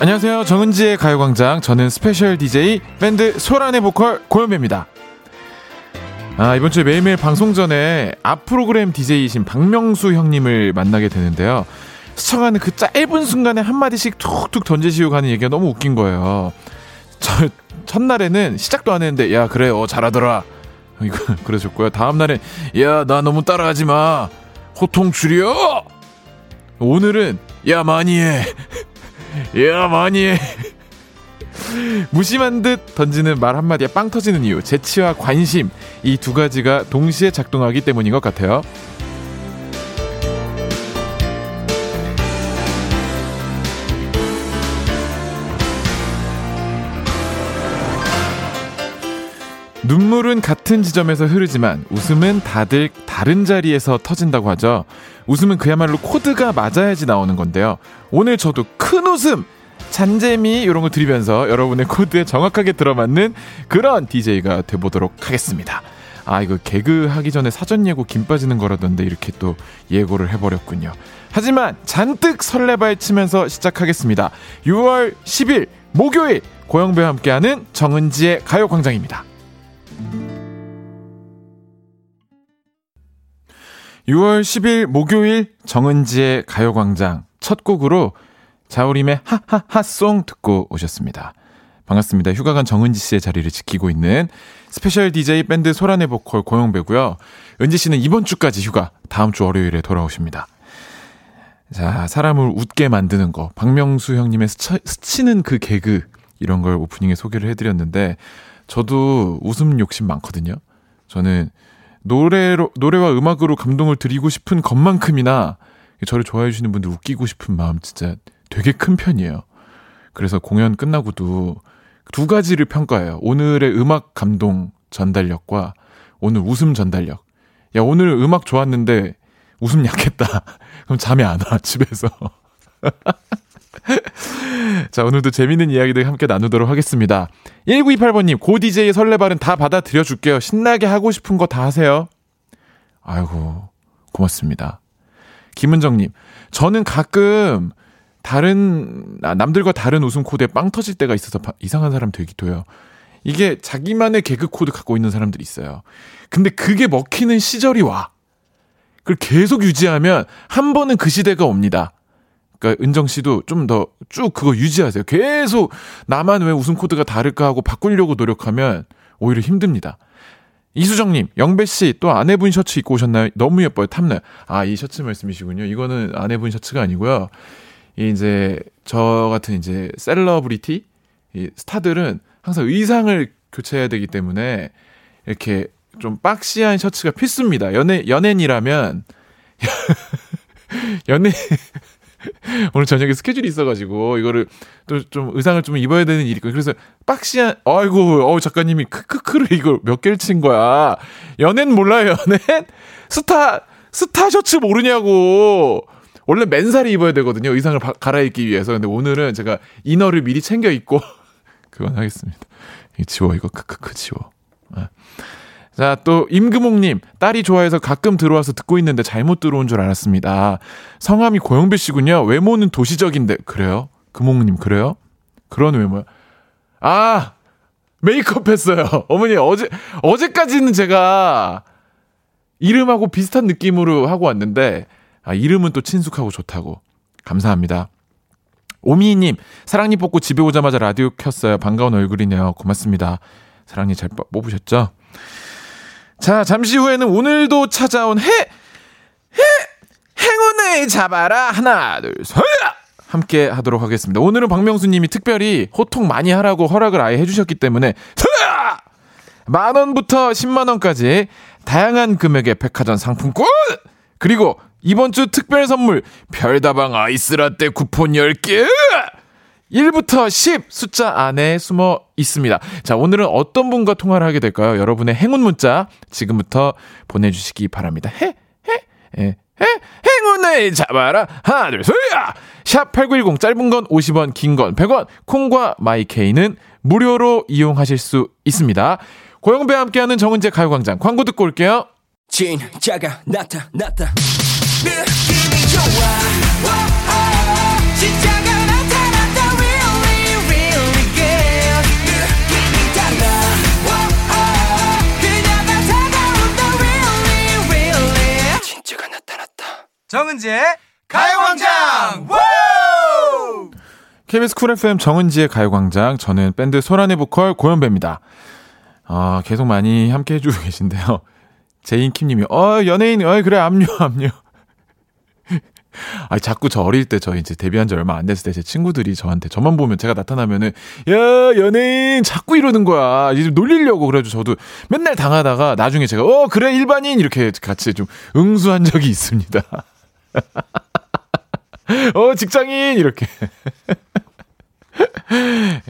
안녕하세요. 정은지의 가요광장. 저는 special DJ 밴드 소란의 보컬 고영배입니다. 아, 이번 주에 매일매일 방송 전에 앞 프로그램 DJ이신 박명수 형님을 만나게 되는데요. 스쳐가는 그 짧은 순간에 한마디씩 툭툭 던지시고 가는 얘기가 너무 웃긴 거예요. 저, 첫날에는 시작도 안 했는데, 야, 그래, 어, 잘하더라. 이거, 그러셨고요. 다음날엔, 야, 나 너무 따라하지 마. 호통 줄여! 오늘은, 야, 많이 해. 야 많이 해. 무심한 듯 던지는 말 한마디에 빵 터지는 이유 재치와 관심 이 두 가지가 동시에 작동하기 때문인 것 같아요. 눈물은 같은 지점에서 흐르지만 웃음은 다들 다른 자리에서 터진다고 하죠. 웃음은 그야말로 코드가 맞아야지 나오는 건데요. 오늘 저도 큰 웃음, 잔재미 이런 거 드리면서 여러분의 코드에 정확하게 들어맞는 그런 DJ가 돼보도록 하겠습니다. 아 이거 개그 하기 전에 사전 예고 김 빠지는 거라던데 이렇게 또 예고를 해버렸군요. 하지만 잔뜩 설레발치면서 시작하겠습니다. 6월 10일 목요일 고영배와 함께하는 정은지의 가요광장입니다. 6월 10일 목요일 정은지의 가요광장 첫 곡으로 자우림의 하하하송 듣고 오셨습니다. 반갑습니다. 휴가 간 정은지 씨의 자리를 지키고 있는 special DJ 밴드 소란의 보컬 고영배고요. 은지 씨는 이번 주까지 휴가, 다음 주 월요일에 돌아오십니다. 자, 사람을 웃게 만드는 거, 박명수 형님의 스쳐, 스치는 그 개그 이런 걸 오프닝에 소개를 해드렸는데 저도 웃음 욕심 많거든요. 저는 노래로, 노래와 음악으로 감동을 드리고 싶은 것만큼이나 저를 좋아해 주시는 분들 웃기고 싶은 마음 진짜 되게 큰 편이에요. 그래서 공연 끝나고도 두 가지를 평가해요. 오늘의 음악 감동 전달력과 오늘 웃음 전달력. 야, 오늘 음악 좋았는데 웃음 약했다. 그럼 잠이 안 와, 집에서. 자, 오늘도 재밌는 이야기들 함께 나누도록 하겠습니다. 1928번님, 고 DJ의 설레발은 다 받아들여 줄게요. 신나게 하고 싶은 거 다 하세요. 아이고, 고맙습니다. 김은정님, 저는 가끔 다른, 아, 남들과 다른 웃음 코드에 빵 터질 때가 있어서 이상한 사람 되기도 해요. 이게 자기만의 개그 코드 갖고 있는 사람들이 있어요. 근데 그게 먹히는 시절이 와. 그걸 계속 유지하면 한 번은 그 시대가 옵니다. 그러니까 은정 씨도 좀 더 쭉 그거 유지하세요. 계속 나만 왜 웃음 코드가 다를까 하고 바꾸려고 노력하면 오히려 힘듭니다. 이수정님, 영배 씨 또 아내분 셔츠 입고 오셨나요? 너무 예뻐요. 탐나요. 아, 이 셔츠 말씀이시군요. 이거는 아내분 셔츠가 아니고요. 이제 저 같은 이제 셀러브리티 이 스타들은 항상 의상을 교체해야 되기 때문에 이렇게 좀 boxy한 셔츠가 필수입니다. 연예 연예인이라면 연예 오늘 저녁에 스케줄이 있어가지고 이거를 또 좀 의상을 좀 입어야 되는 일이 있고 그래서 boxy한 아이고 어 작가님이 크크크를 이걸 몇 개를 친 거야. 연예인 몰라요 연예인? 스타 스타 셔츠 모르냐고. 원래 맨살에 입어야 되거든요 의상을 바, 갈아입기 위해서. 근데 오늘은 제가 inner를 미리 챙겨 입고 그건 하겠습니다. 지워 이거 크크크 지워. 아. 자, 또 임금옥님 딸이 좋아해서 가끔 들어와서 듣고 있는데 잘못 들어온 줄 알았습니다. 성함이 고영배 씨군요. 외모는 도시적인데 그래요? 금옥님 그래요? 그런 외모야. 아 메이크업 했어요. 어머니 어제 어제까지는 제가 이름하고 비슷한 느낌으로 하고 왔는데 아, 이름은 또 친숙하고 좋다고 감사합니다. 오미님 사랑니 뽑고 집에 오자마자 라디오 켰어요. 반가운 얼굴이네요. 고맙습니다. 사랑니 잘 뽑으셨죠? 자, 잠시 후에는 오늘도 찾아온 해, 해, 행운을 잡아라. 하나, 둘, 셋! 함께 하도록 하겠습니다. 오늘은 박명수 님이 특별히 호통 많이 하라고 허락을 아예 해주셨기 때문에, 만 원부터 10만 원까지 다양한 금액의 백화점 상품권! 그리고 이번 주 특별 선물, 별다방 아이스라떼 쿠폰 10개! 1부터 10 숫자 안에 숨어 있습니다. 자, 오늘은 어떤 분과 통화를 하게 될까요? 여러분의 행운 문자 지금부터 보내주시기 바랍니다. 해, 해, 해, 해, 행운을 잡아라. 하나, 둘, 셋! 샵8910 짧은 건 50원, 긴 건 100원. 콩과 마이케이는 무료로 이용하실 수 있습니다. 고영배와 함께하는 정은재 가요광장 광고 듣고 올게요. 진짜가 나타났다. 느낌이 좋아. 정은지의 가요광장 KBS 쿨 FM 정은지의 가요광장 저는 밴드 소란의 보컬 고영배입니다. 아 계속 많이 함께 해주고 계신데요. 제인킴님이 어 연예인 어 그래 압류 압류. 아 자꾸 저 어릴 때 저 이제 데뷔한 지 얼마 안 됐을 때 제 친구들이 저한테 저만 보면 제가 나타나면은 야 연예인 자꾸 이러는 거야 이제 놀리려고 그래가지고 저도 맨날 당하다가 나중에 제가 어 그래 일반인 이렇게 같이 좀 응수한 적이 있습니다. 어 직장인 이렇게.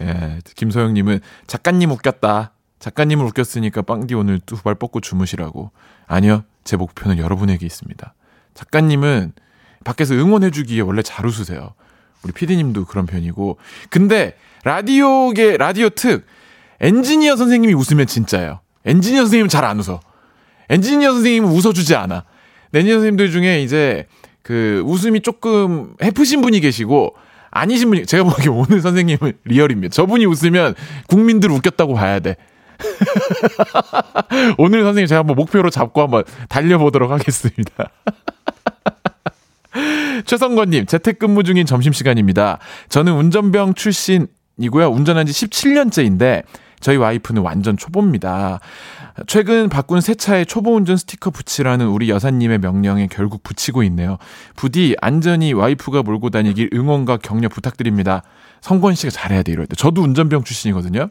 예, 김소영님은 작가님 웃겼다. 작가님을 웃겼으니까 빵디 오늘 두 발 뻗고 주무시라고. 아니요, 제 목표는 여러분에게 있습니다. 작가님은 밖에서 응원해주기에 원래 잘 웃으세요. 우리 피디님도 그런 편이고. 근데 라디오계 라디오 특 엔지니어 선생님이 웃으면 진짜예요. 엔지니어 선생님은 잘 안 웃어. 엔지니어 선생님은 웃어주지 않아. 엔지니어 선생님들 중에 이제 그 웃음이 조금 해프신 분이 계시고 아니신 분이 제가 보기에 오늘 선생님은 리얼입니다. 저분이 웃으면 국민들 웃겼다고 봐야 돼. 오늘 선생님 제가 한번 목표로 잡고 한번 달려보도록 하겠습니다. 최성건님, 재택근무 중인 점심시간입니다. 저는 운전병 출신이고요. 운전한 지 17년째인데, 저희 와이프는 완전 초보입니다. 최근 바꾼 새 차에 초보 운전 스티커 붙이라는 우리 여사님의 명령에 결국 붙이고 있네요. 부디 안전히 와이프가 몰고 다니길 응원과 격려 부탁드립니다. 성권 씨가 잘해야 돼, 이럴 때. 저도 운전병 출신이거든요.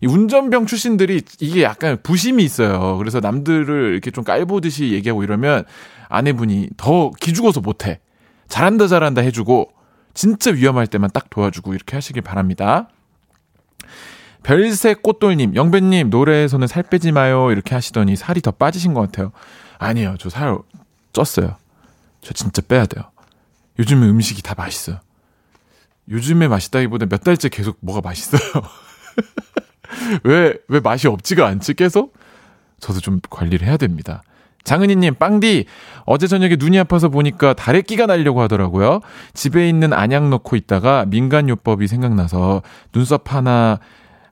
이 운전병 출신들이 이게 약간 부심이 있어요. 그래서 남들을 이렇게 좀 깔보듯이 얘기하고 이러면 아내분이 더 기죽어서 못해. 잘한다, 잘한다 해주고, 진짜 위험할 때만 딱 도와주고 이렇게 하시길 바랍니다. 별색 꽃돌님, 영배님, 노래에서는 살 빼지 마요. 이렇게 하시더니 살이 더 빠지신 것 같아요. 아니에요. 저 살 쪘어요. 저 진짜 빼야 돼요. 요즘에 음식이 다 맛있어요. 요즘에 맛있다기보다 몇 달째 계속 뭐가 맛있어요. 왜, 왜 맛이 없지가 않지, 계속? 저도 좀 관리를 해야 됩니다. 장은희님, 빵디, 어제 저녁에 눈이 아파서 보니까 다래끼가 날려고 하더라고요. 집에 있는 안약 넣고 있다가 민간요법이 생각나서 눈썹 하나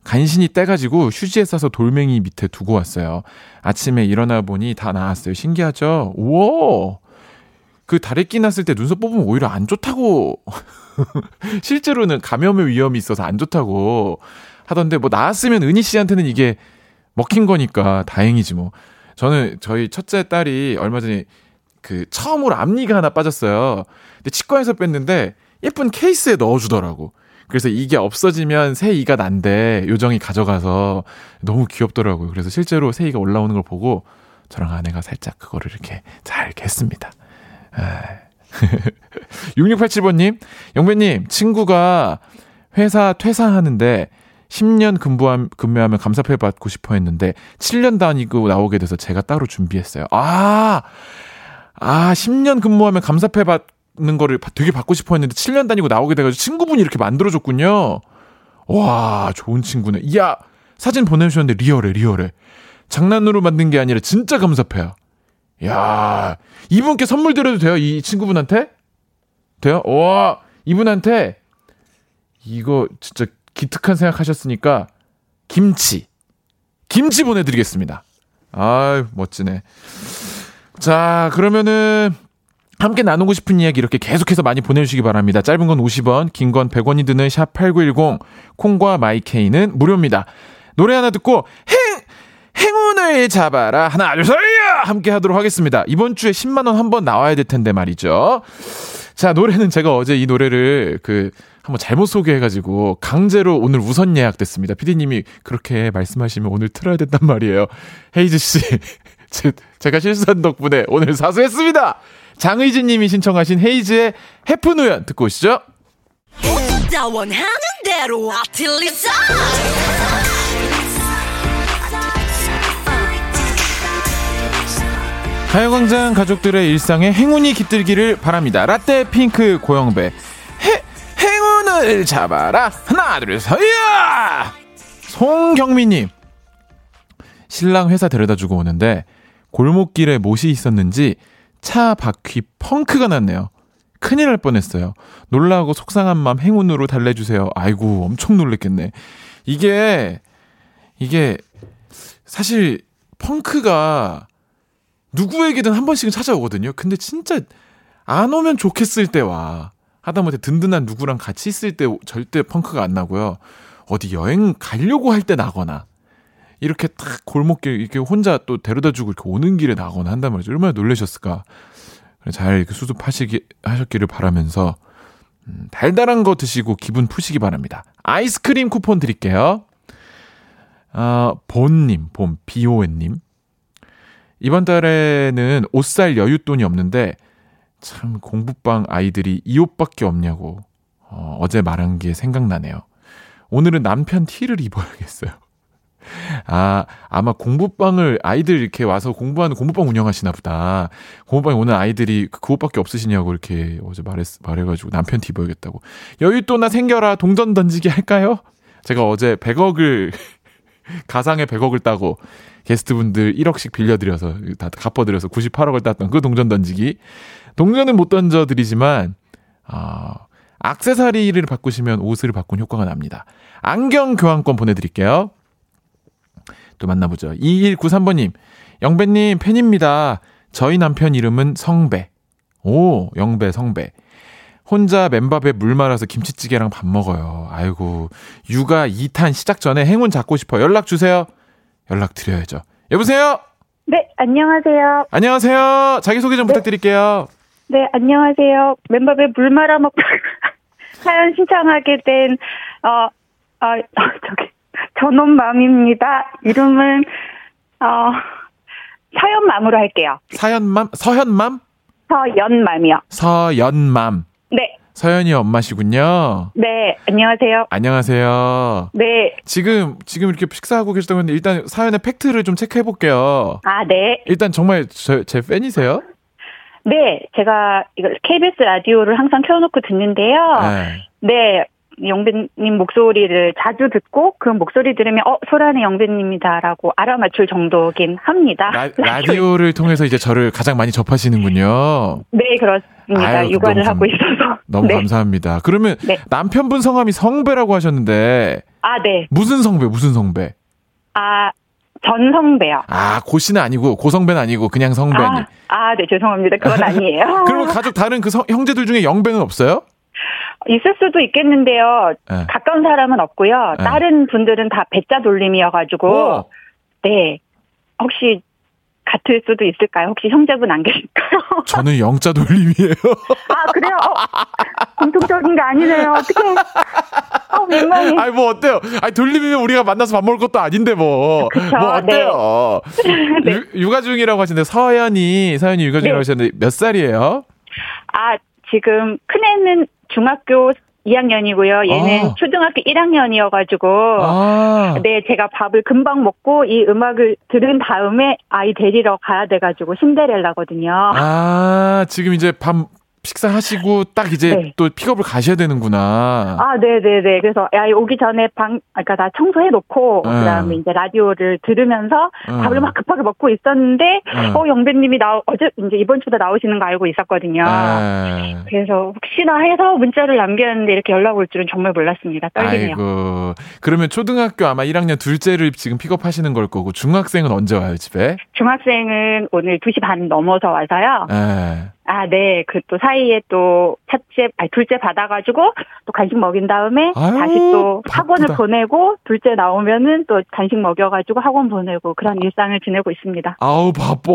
간신히 떼가지고 휴지에 싸서 돌멩이 밑에 두고 왔어요. 아침에 일어나 보니 다 나았어요. 신기하죠? 우와! 그 다래끼 났을 때 눈썹 뽑으면 오히려 안 좋다고. 실제로는 감염의 위험이 있어서 안 좋다고 하던데 뭐 나았으면 은희 씨한테는 이게 먹힌 거니까 다행이지 뭐. 저는 저희 첫째 딸이 얼마 전에 그 처음으로 앞니가 하나 빠졌어요. 근데 치과에서 뺐는데 예쁜 케이스에 넣어주더라고. 그래서 이게 없어지면 새 이가 난데 요정이 가져가서 너무 귀엽더라고요. 그래서 실제로 새 이가 올라오는 걸 보고 저랑 아내가 살짝 그거를 이렇게 잘 했습니다. 6687번님, 영배님, 친구가 회사 퇴사하는데 10년 근무함, 근무하면 감사패 받고 싶어 했는데 7년 다니고 나오게 돼서 제가 따로 준비했어요. 아, 아, 10년 근무하면 감사패 받 는 거를 되게 받고 싶어 했는데 7년 다니고 나오게 돼가지고 친구분이 이렇게 만들어줬군요. 와, 좋은 친구네. 이야, 사진 보내주셨는데 리얼해, 리얼해. 장난으로 만든 게 아니라 진짜 감사패야. 야, 이분께 선물 드려도 돼요? 이 친구분한테? 돼요? 와, 이분한테 이거 진짜 기특한 생각하셨으니까 김치 김치 보내드리겠습니다. 아 멋지네. 자 그러면은 함께 나누고 싶은 이야기 이렇게 계속해서 많이 보내주시기 바랍니다. 짧은 건 50원, 긴 건 100원이 드는 샵 8910, 콩과 마이케이는 무료입니다. 노래 하나 듣고 행! 행운을 잡아라. 하나, 둘, 셋! 함께 하도록 하겠습니다. 이번 주에 10만원 한번 나와야 될 텐데 말이죠. 자, 노래는 제가 어제 이 노래를 그, 한번 잘못 소개해가지고 강제로 오늘 우선 예약됐습니다. 피디님이 그렇게 말씀하시면 오늘 틀어야 된단 말이에요. 헤이즈 씨, 제, 제가 실수한 덕분에 오늘 사수했습니다. 장의진 님이 신청하신 헤이즈의 해프누연 듣고 오시죠. 가요광장 가족들의 일상에 행운이 깃들기를 바랍니다. 라떼 핑크 고영배. 해, 행운을 잡아라. 하나 둘 셋 야! 송경미님. 신랑 회사 데려다 주고 오는데 골목길에 못이 있었는지 차 바퀴 펑크가 났네요. 큰일 날 뻔했어요. 놀라고 속상한 마음 행운으로 달래주세요. 아이고 엄청 놀랬겠네. 이게 이게 사실 펑크가 누구에게든 한 번씩은 찾아오거든요. 근데 진짜 안 오면 좋겠을 때 와 하다못해 든든한 누구랑 같이 있을 때 절대 펑크가 안 나고요. 어디 여행 가려고 할 때 나거나 이렇게 딱 골목길 이렇게 혼자 또 데려다 주고 이렇게 오는 길에 나거나 한단 말이죠. 얼마나 놀라셨을까. 잘 이렇게 수습하시기 하셨기를 바라면서 음, 달달한 거 드시고 기분 푸시기 바랍니다. 아이스크림 쿠폰 드릴게요. 아, 본님, 본, 비오엔님. 이번 달에는 옷 살 여윳돈이 없는데, 참, 공부방 아이들이 이 옷밖에 없냐고, 어, 어제 말한 게 생각나네요. 오늘은 남편 티를 입어야겠어요. 아, 아마 공부방을 아이들 이렇게 와서 공부하는 공부방 운영하시나 보다. 공부방에 오는 아이들이 그, 그 옷밖에 없으시냐고 이렇게 어제 말했, 말해가지고 남편 티 입어야겠다고. 여윳돈나 생겨라 동전 던지기 할까요? 제가 어제 100억을 가상의 100억을 따고 게스트분들 1억씩 빌려드려서 다 갚아드려서 98억을 땄던 그 동전 던지기. 동전은 못 던져드리지만 아, 악세사리를 바꾸시면 옷을 바꾼 효과가 납니다. 안경 교환권 보내드릴게요. 또 만나보죠. 2193번님, 영배님 팬입니다. 저희 남편 이름은 성배. 오, 영배, 성배. 혼자 맨밥에 물 말아서 김치찌개랑 밥 먹어요. 아이고, 육아 2탄 시작 전에 행운 잡고 싶어. 연락 주세요. 연락 드려야죠. 여보세요? 네, 안녕하세요. 안녕하세요. 자기소개 좀 네. 부탁드릴게요. 네, 안녕하세요. 맨밥에 물 말아 먹고 사연 신청하게 된, 어, 어, 저기, 전원맘입니다. 이름은, 어, 서연맘으로 할게요. 사연맘? 서현맘? 서연맘이요. 서연맘. 네. 서연이 엄마시군요. 네, 안녕하세요. 안녕하세요. 네. 지금, 지금 이렇게 식사하고 계시다고 했는데 일단 사연의 팩트를 좀 체크해 볼게요. 아, 네. 일단 정말 저, 제 팬이세요? 네, 제가 이거 KBS 라디오를 항상 켜놓고 듣는데요. 네. 네, 영배님 목소리를 자주 듣고 그 목소리 들으면 어 소란의 영배님이다라고 알아맞힐 정도긴 합니다. 라, 디오를 통해서 이제 저를 가장 많이 접하시는군요. 네 그렇습니다. 아유, 육아를 하고 있어서 너무 네. 감사합니다. 그러면 네. 남편분 성함이 성배라고 하셨는데 아 네. 무슨 성배 무슨 성배? 아 전성배요. 아, 고씨는 아니고, 고성배는 아니고, 그냥 성배니. 아, 아, 네, 죄송합니다. 그건 아니에요. 그러면 가족 다른 그 성, 형제들 중에 영배는 없어요? 있을 수도 있겠는데요. 네. 가까운 사람은 없고요. 네. 다른 분들은 다 배자 돌림이어가지고 오. 네 혹시 같을 수도 있을까요? 혹시 형제분 안 계실까요? 저는 영자 돌림이에요. 아 그래요? 어, 공통적인 게 아니네요. 어떻게? 어 민망해. 아니 뭐 어때요? 아니 돌림이면 우리가 만나서 밥 먹을 것도 아닌데 뭐. 그쵸, 뭐 어때요? 네. 유, 육아 중이라고 하시는데 서연이 서연이 육아 중이라고 네. 하셨는데 몇 살이에요? 아 지금 큰애는 중학교 2학년이고요. 얘는 아. 초등학교 1학년이어가지고, 아. 네, 제가 밥을 금방 먹고 이 음악을 들은 다음에 아이 데리러 가야 돼가지고 신데렐라거든요. 아, 지금 이제 밥 식사하시고 딱 이제 네. 또 픽업을 가셔야 되는구나. 아, 네, 네, 네. 그래서 야 오기 전에 방, 그러니까 다 청소해 놓고 네. 그다음에 이제 라디오를 들으면서 네. 밥을 막 급하게 먹고 있었는데 네. 어 영배님이 나 어제 이제 이번 주에 나오시는 거 알고 있었거든요. 네. 그래서 혹시나 해서 문자를 남겼는데 이렇게 연락 올 줄은 정말 몰랐습니다. 떨리네요. 아이고. 그러면 초등학교 아마 1학년 둘째를 지금 픽업하시는 걸 거고 중학생은 언제 와요 집에? 중학생은 오늘 2시 반 넘어서 와서요. 네. 아, 네. 그 또 사이에 또 첫째, 아니, 둘째 받아가지고 또 간식 먹인 다음에 아유, 다시 또 바쁘다. 학원을 보내고 둘째 나오면은 또 간식 먹여가지고 학원 보내고 그런 일상을 지내고 있습니다. 아우, 바빠.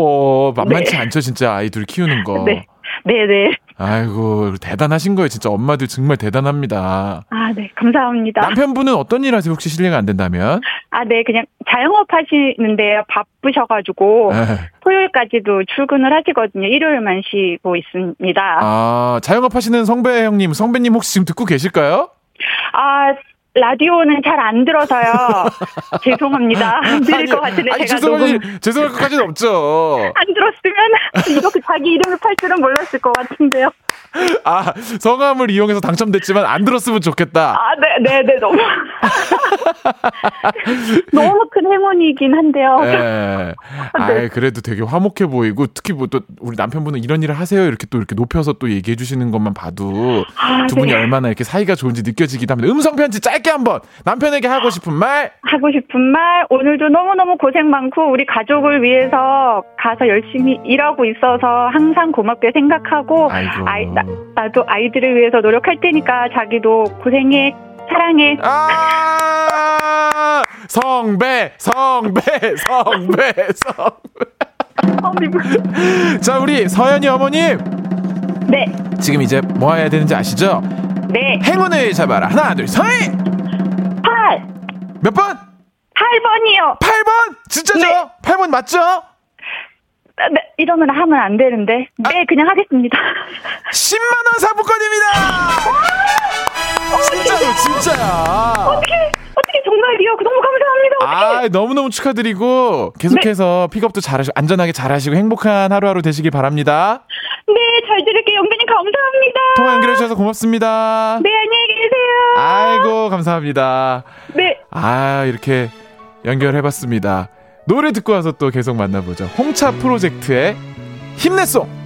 만만치 네. 않죠, 진짜 아이들 키우는 거. 네. 네네. 아이고, 대단하신 거예요. 진짜 엄마들 정말 대단합니다. 아, 네. 감사합니다. 남편분은 어떤 일 하세요? 혹시 실례가 안 된다면? 아, 네. 그냥 자영업 하시는데 바쁘셔 가지고 네. 토요일까지도 출근을 하시거든요. 일요일만 쉬고 있습니다. 아, 자영업 하시는 성배 형님, 성배님 혹시 지금 듣고 계실까요? 아, 라디오는 잘 안 들어서요. 죄송합니다. 안 들을 아니, 것 같은데 아니, 제가 죄송하지, 너무 죄송할 것까지는 없죠. 안 들었으면 이렇게 자기 이름을 팔 줄은 몰랐을 것 같은데요. 아, 성함을 이용해서 당첨됐지만 안 들었으면 좋겠다. 아, 네, 네, 네, 너무. 너무 큰 행운이긴 한데요. 예. 아, 네. 그래도 되게 화목해 보이고, 특히 뭐 또 우리 남편분은 이런 일을 하세요. 이렇게 또 이렇게 높여서 또 얘기해 주시는 것만 봐도 아, 두 분이 네. 얼마나 이렇게 사이가 좋은지 느껴지기도 합니다. 음성 편지 짧게 한번 남편에게 하고 싶은 말. 하고 싶은 말. 오늘도 너무 너무 고생 많고, 우리 가족을 위해서 가서 열심히 일하고 있어서 항상 고맙게 생각하고, 아이고. 아이, 나, 나도 아이들을 위해서 노력할 테니까 자기도 고생해. 사랑해. 아, 성배, 성배, 성배, 성배. 자, 우리 서연이 어머님. 네. 지금 이제 뭐 해야 되는지 아시죠? 네. 행운을 잡아라. 하나, 둘, 셋. 8. 몇 번? 8번이요. 8번? 진짜죠? 네. 8번 맞죠? 네, 이러면 하면 안 되는데. 네, 아, 그냥 하겠습니다. 10만원 상품권입니다! 진짜로, 진짜야. 어떻게, 어떻게 정말이요? 너무 감사합니다. 어떡해. 아, 너무너무 축하드리고, 계속해서 네. 픽업도 잘하시고, 안전하게 잘하시고, 행복한 하루하루 되시길 바랍니다. 네, 잘 들을게요. 영배님 감사합니다. 통화 연결해주셔서 고맙습니다. 네, 안녕히 계세요. 아이고, 감사합니다. 네. 아, 이렇게 연결해봤습니다. 노래 듣고 와서 또 계속 만나보죠. 홍차 프로젝트의 힘내송!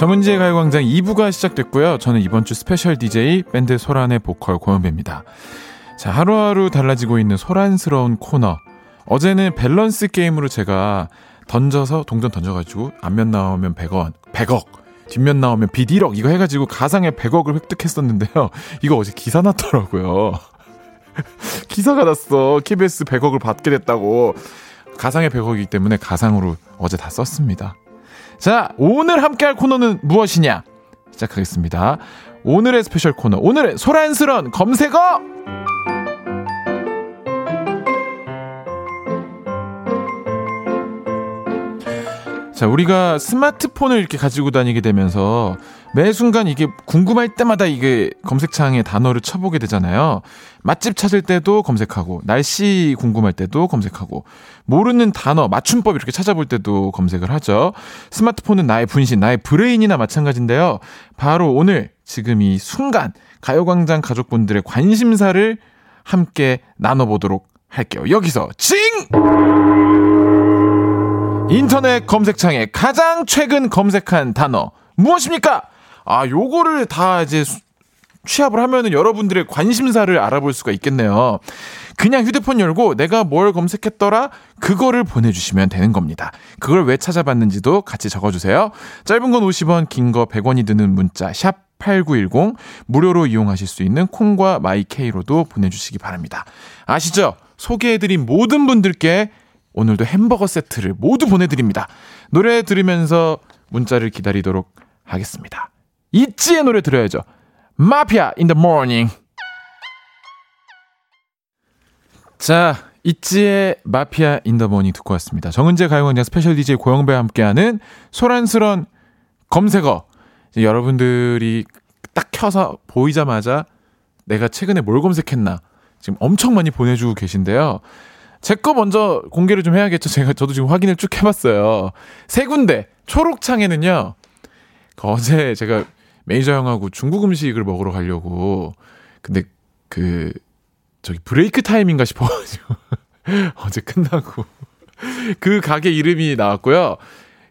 정은지의 가요광장 2부가 시작됐고요. 저는 이번 주 스페셜 DJ 밴드 소란의 보컬 고영배입니다. 자, 하루하루 달라지고 있는 소란스러운 코너. 어제는 밸런스 게임으로 제가 던져서 동전 던져가지고 앞면 나오면 100원, 100억, 뒷면 나오면 빚 1억 이거 해가지고 가상의 100억을 획득했었는데요. 이거 어제 기사 났더라고요. 기사가 났어. KBS 100억을 받게 됐다고. 가상의 100억이기 때문에 가상으로 어제 다 썼습니다. 자, 오늘 함께 할 코너는 무엇이냐? 시작하겠습니다. 오늘의 스페셜 코너, 오늘의 소란스런 검색어! 자, 우리가 스마트폰을 이렇게 가지고 다니게 되면서 매 순간 이게 궁금할 때마다 이게 검색창에 단어를 쳐보게 되잖아요. 맛집 찾을 때도 검색하고, 날씨 궁금할 때도 검색하고, 모르는 단어, 맞춤법 이렇게 찾아볼 때도 검색을 하죠. 스마트폰은 나의 분신, 나의 브레인이나 마찬가지인데요. 바로 오늘, 지금 이 순간, 가요광장 가족분들의 관심사를 함께 나눠보도록 할게요. 여기서 징! 인터넷 검색창에 가장 최근 검색한 단어 무엇입니까? 아, 요거를 다 이제 취합을 하면은 여러분들의 관심사를 알아볼 수가 있겠네요. 그냥 휴대폰 열고 내가 뭘 검색했더라? 그거를 보내주시면 되는 겁니다. 그걸 왜 찾아봤는지도 같이 적어주세요. 짧은 건 50원, 긴 거 100원이 드는 문자, 샵 8910, 무료로 이용하실 수 있는 콩과 마이케이로도 보내주시기 바랍니다. 아시죠? 소개해드린 모든 분들께 오늘도 햄버거 세트를 모두 보내드립니다. 노래 들으면서 문자를 기다리도록 하겠습니다. 있지의 노래 들어야죠. 마피아 in the morning. 자, 있지의 마피아 in the morning 듣고 왔습니다. 정은지 가요광장 스페셜 DJ 고영배와 함께하는 소란스런 검색어. 여러분들이 딱 켜서 보이자마자 내가 최근에 뭘 검색했나 지금 엄청 많이 보내주고 계신데요. 제 거 먼저 공개를 좀 해야겠죠. 제가 저도 지금 확인을 쭉 해봤어요. 세 군데 초록창에는요. 그 어제 제가 매니저 형하고 중국 음식을 먹으러 가려고 근데 그 저기 break time인가 싶어가지고 어제 끝나고 그 가게 이름이 나왔고요.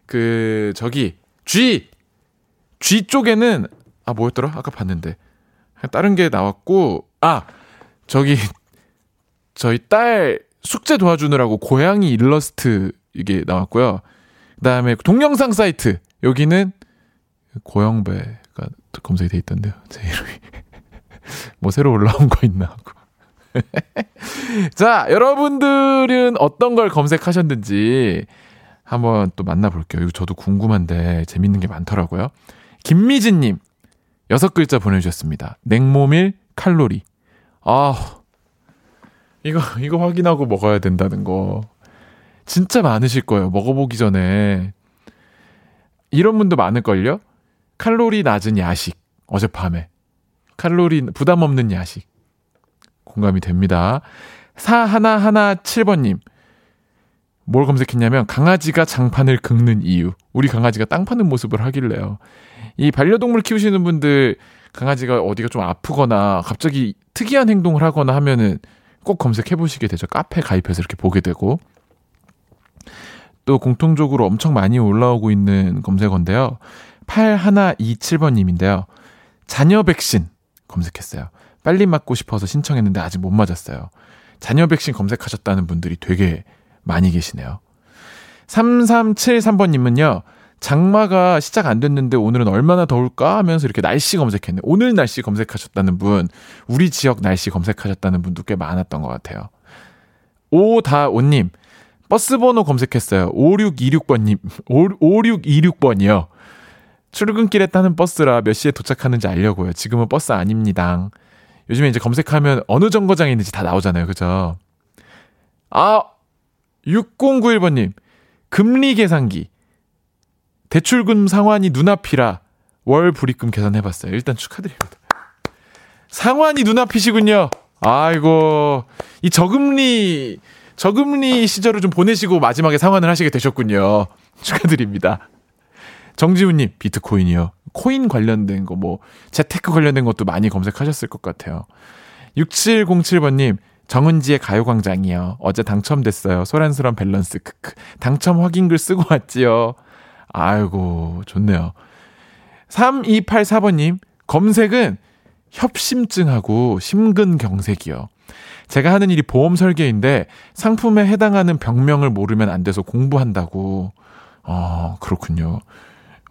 그 저기 G G 쪽에는 아 뭐였더라? 아까 봤는데 다른 게 나왔고 아 저기 저희 딸 숙제 도와주느라고 고양이 일러스트 이게 나왔고요. 그다음에 동영상 사이트 여기는 고영배가 검색이 돼 있던데요. 제 이름이. 뭐 새로 올라온 거 있나 하고. 자, 여러분들은 어떤 걸 검색하셨는지 한번 또 만나볼게요. 이거 저도 궁금한데 재밌는 게 많더라고요. 김미진님, 여섯 글자 보내주셨습니다. 냉모밀 칼로리. 아, 이거, 이거 확인하고 먹어야 된다는 거. 진짜 많으실 거예요. 먹어보기 전에. 이런 분도 많을걸요? 칼로리 낮은 야식. 어젯밤에. 칼로리 부담 없는 야식. 공감이 됩니다. 4117번님. 뭘 검색했냐면 강아지가 장판을 긁는 이유. 우리 강아지가 땅 파는 모습을 하길래요. 이 반려동물 키우시는 분들 강아지가 어디가 좀 아프거나 갑자기 특이한 행동을 하거나 하면은 꼭 검색해 보시게 되죠. 카페 가입해서 이렇게 보게 되고. 또 공통적으로 엄청 많이 올라오고 있는 검색어인데요. 8127번님인데요. 자녀 백신 검색했어요. 빨리 맞고 싶어서 신청했는데 아직 못 맞았어요. 자녀 백신 검색하셨다는 분들이 되게 많이 계시네요. 3373번님은요, 장마가 시작 안 됐는데 오늘은 얼마나 더울까 하면서 이렇게 날씨 검색했네. 오늘 날씨 검색하셨다는 분, 우리 지역 날씨 검색하셨다는 분도 꽤 많았던 것 같아요. 오다오님, 버스 번호 검색했어요. 5626번님, 5626번이요. 출근길에 타는 버스라 몇 시에 도착하는지 알려고요. 지금은 버스 아닙니다. 요즘에 이제 검색하면 어느 정거장에 있는지 다 나오잖아요. 그죠? 아, 6091번님, 금리 계산기. 대출금 상환이 눈앞이라 월 불입금 계산해봤어요. 일단 축하드립니다. 상환이 눈앞이시군요. 아이고, 이 저금리, 저금리 시절을 좀 보내시고 마지막에 상환을 하시게 되셨군요. 축하드립니다. 정지훈님, 비트코인이요. 코인 관련된 거, 뭐, 재테크 관련된 것도 많이 검색하셨을 것 같아요. 6707번님, 정은지의 가요광장이요. 어제 당첨됐어요. 소란스런 밸런스, 크크. 당첨 확인글 쓰고 왔지요. 아이고, 좋네요. 3284번님, 검색은 협심증하고 심근경색이요. 제가 하는 일이 보험 설계인데 상품에 해당하는 병명을 모르면 안 돼서 공부한다고. 어, 그렇군요.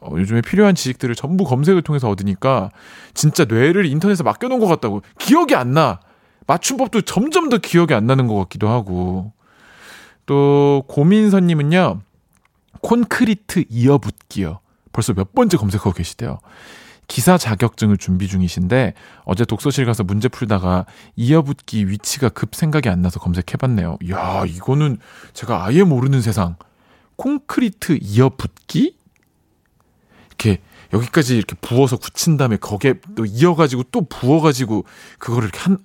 어, 요즘에 필요한 지식들을 전부 검색을 통해서 얻으니까 진짜 뇌를 인터넷에 맡겨놓은 것 같다고. 기억이 안 나. 맞춤법도 점점 더 기억이 안 나는 것 같기도 하고. 또, 고민선님은요, 콘크리트 이어붙기요. 벌써 몇 번째 검색하고 계시대요. 기사 자격증을 준비 중이신데 어제 독서실 가서 문제 풀다가 이어붙기 위치가 급 생각이 안 나서 검색해봤네요. 야 이거는 제가 아예 모르는 세상. 콘크리트 이어붙기? 이렇게 여기까지 이렇게 부어서 굳힌 다음에 거기에 또 이어가지고 또 부어가지고 그거를 이렇게 한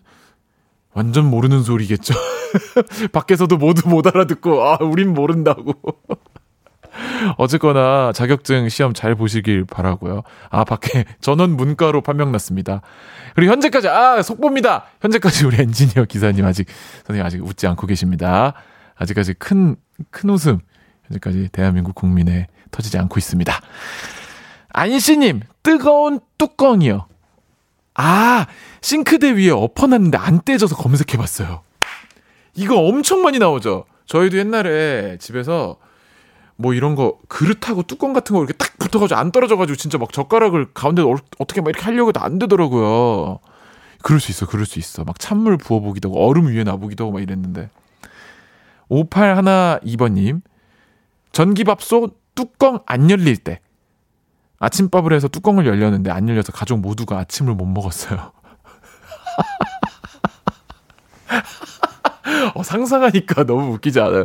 완전 모르는 소리겠죠. 밖에서도 모두 못 알아듣고 아 우린 모른다고. 어쨌거나 자격증 시험 잘 보시길 바라고요. 아 밖에 전원 문과로 판명 났습니다. 그리고 현재까지 아 속보입니다. 현재까지 우리 엔지니어 기사님 아직 선생님 아직 웃지 않고 계십니다. 아직까지 큰큰 웃음 현재까지 대한민국 국민에 터지지 않고 있습니다. 안씨님 뜨거운 뚜껑이요. 아 싱크대 위에 엎어놨는데 안 떼져서 검색해봤어요. 이거 엄청 많이 나오죠. 저희도 옛날에 집에서 뭐 이런 거 그릇하고 뚜껑 같은 거 이렇게 딱 붙어가지고 안 떨어져가지고 진짜 막 젓가락을 가운데 어, 어떻게 막 이렇게 하려고 해도 안 되더라고요. 그럴 수 있어, 그럴 수 있어. 막 찬물 부어보기도 하고 얼음 위에 놔보기도 하고 막 이랬는데. 5812번님 전기밥솥 뚜껑 안 열릴 때 아침밥을 해서 뚜껑을 열렸는데 안 열려서 가족 모두가 아침을 못 먹었어요. 어, 상상하니까 너무 웃기지 않아요?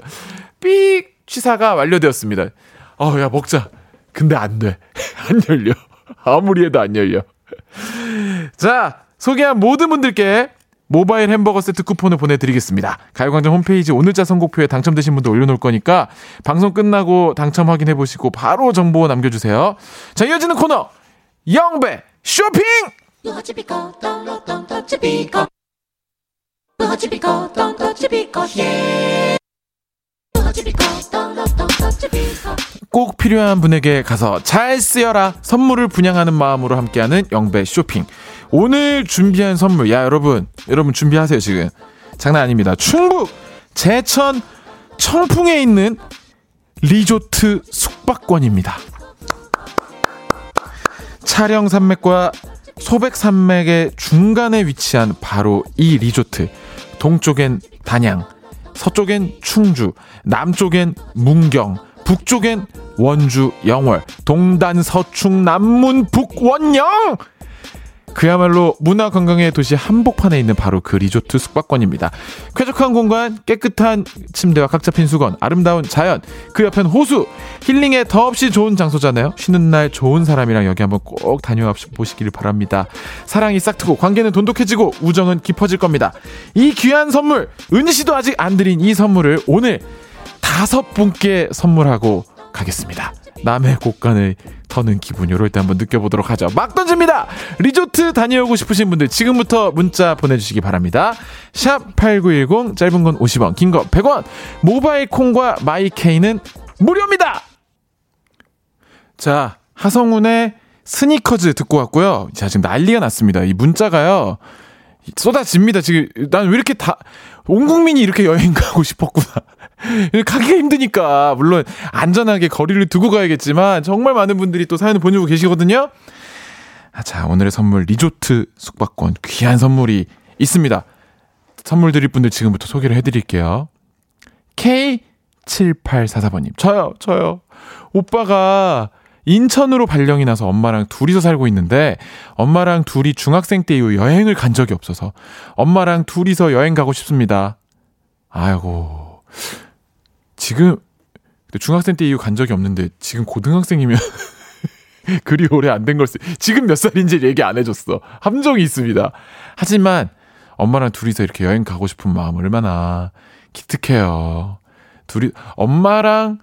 삑 취사가 완료되었습니다. 어, 야, 먹자. 근데 안 돼. 안 열려. 아무리 해도 안 열려. 자, 소개한 모든 분들께 모바일 햄버거 세트 쿠폰을 보내드리겠습니다. 가요광장 홈페이지 오늘자 선곡표에 당첨되신 분들 올려놓을 거니까 방송 끝나고 당첨 확인해보시고 바로 정보 남겨주세요. 자, 이어지는 코너. 영배 쇼핑! 꼭 필요한 분에게 가서 잘 쓰여라 선물을 분양하는 마음으로 함께하는 영배 쇼핑 오늘 준비한 선물. 야 여러분. 여러분 준비하세요 지금. 장난 아닙니다. 충북 제천 청풍에 있는 리조트 숙박권입니다. 촬영 산맥과 소백 산맥의 중간에 위치한 바로 이 리조트. 동쪽엔 단양, 서쪽엔 충주, 남쪽엔 문경, 북쪽엔 원주 영월, 동단 서충 남문 북원영! 그야말로 문화 관광의 도시 한복판에 있는 바로 그 리조트 숙박권입니다. 쾌적한 공간, 깨끗한 침대와 각 잡힌 수건, 아름다운 자연, 그 옆엔 호수, 힐링에 더없이 좋은 장소잖아요. 쉬는 날 좋은 사람이랑 여기 한번 꼭 다녀와 보시기를 바랍니다. 사랑이 싹트고 관계는 돈독해지고 우정은 깊어질 겁니다. 이 귀한 선물, 은희 씨도 아직 안 드린 이 선물을 오늘 다섯 분께 선물하고 가겠습니다. 남의 곳간을 터는 기분 이럴 때 한번 느껴보도록 하죠. 막 던집니다. 리조트 다녀오고 싶으신 분들 지금부터 문자 보내주시기 바랍니다. 샵 #8910 짧은 건 50원, 긴 거 100원. 모바일 콩과 마이케이는 무료입니다. 자 하성운의 스니커즈 듣고 왔고요. 자 지금 난리가 났습니다. 이 문자가요. 쏟아집니다. 지금 난 왜 이렇게 다 온 국민이 이렇게 여행 가고 싶었구나. 가기가 힘드니까 물론 안전하게 거리를 두고 가야겠지만 정말 많은 분들이 또 사연을 보내고 계시거든요. 아, 자 오늘의 선물 리조트 숙박권 귀한 선물이 있습니다. 선물 드릴 분들 지금부터 소개를 해드릴게요. K7844번님 저요 저요 오빠가 인천으로 발령이 나서 엄마랑 둘이서 살고 있는데 엄마랑 둘이 중학생 때 이후 여행을 간 적이 없어서 엄마랑 둘이서 여행 가고 싶습니다. 아이고 지금 중학생 때 이후 간 적이 없는데 지금 고등학생이면 그리 오래 안 된걸 지금 몇 살인지 얘기 안 해줬어. 함정이 있습니다. 하지만 엄마랑 둘이서 이렇게 여행 가고 싶은 마음 얼마나 기특해요. 둘이 엄마랑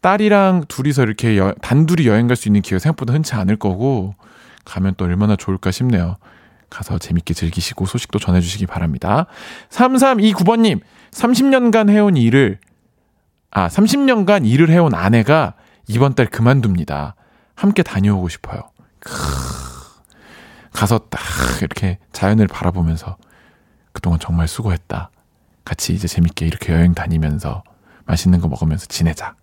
딸이랑 둘이서 이렇게 여, 단둘이 여행 갈 수 있는 기회가 생각보다 흔치 않을 거고 가면 또 얼마나 좋을까 싶네요. 가서 재밌게 즐기시고 소식도 전해주시기 바랍니다. 3329번님, 30년간 해온 일을, 아, 30년간 일을 해온 아내가 이번 달 그만둡니다. 함께 다녀오고 싶어요. 크, 가서 딱 이렇게 자연을 바라보면서 그동안 정말 수고했다. 같이 이제 재밌게 이렇게 여행 다니면서 맛있는 거 먹으면서 지내자.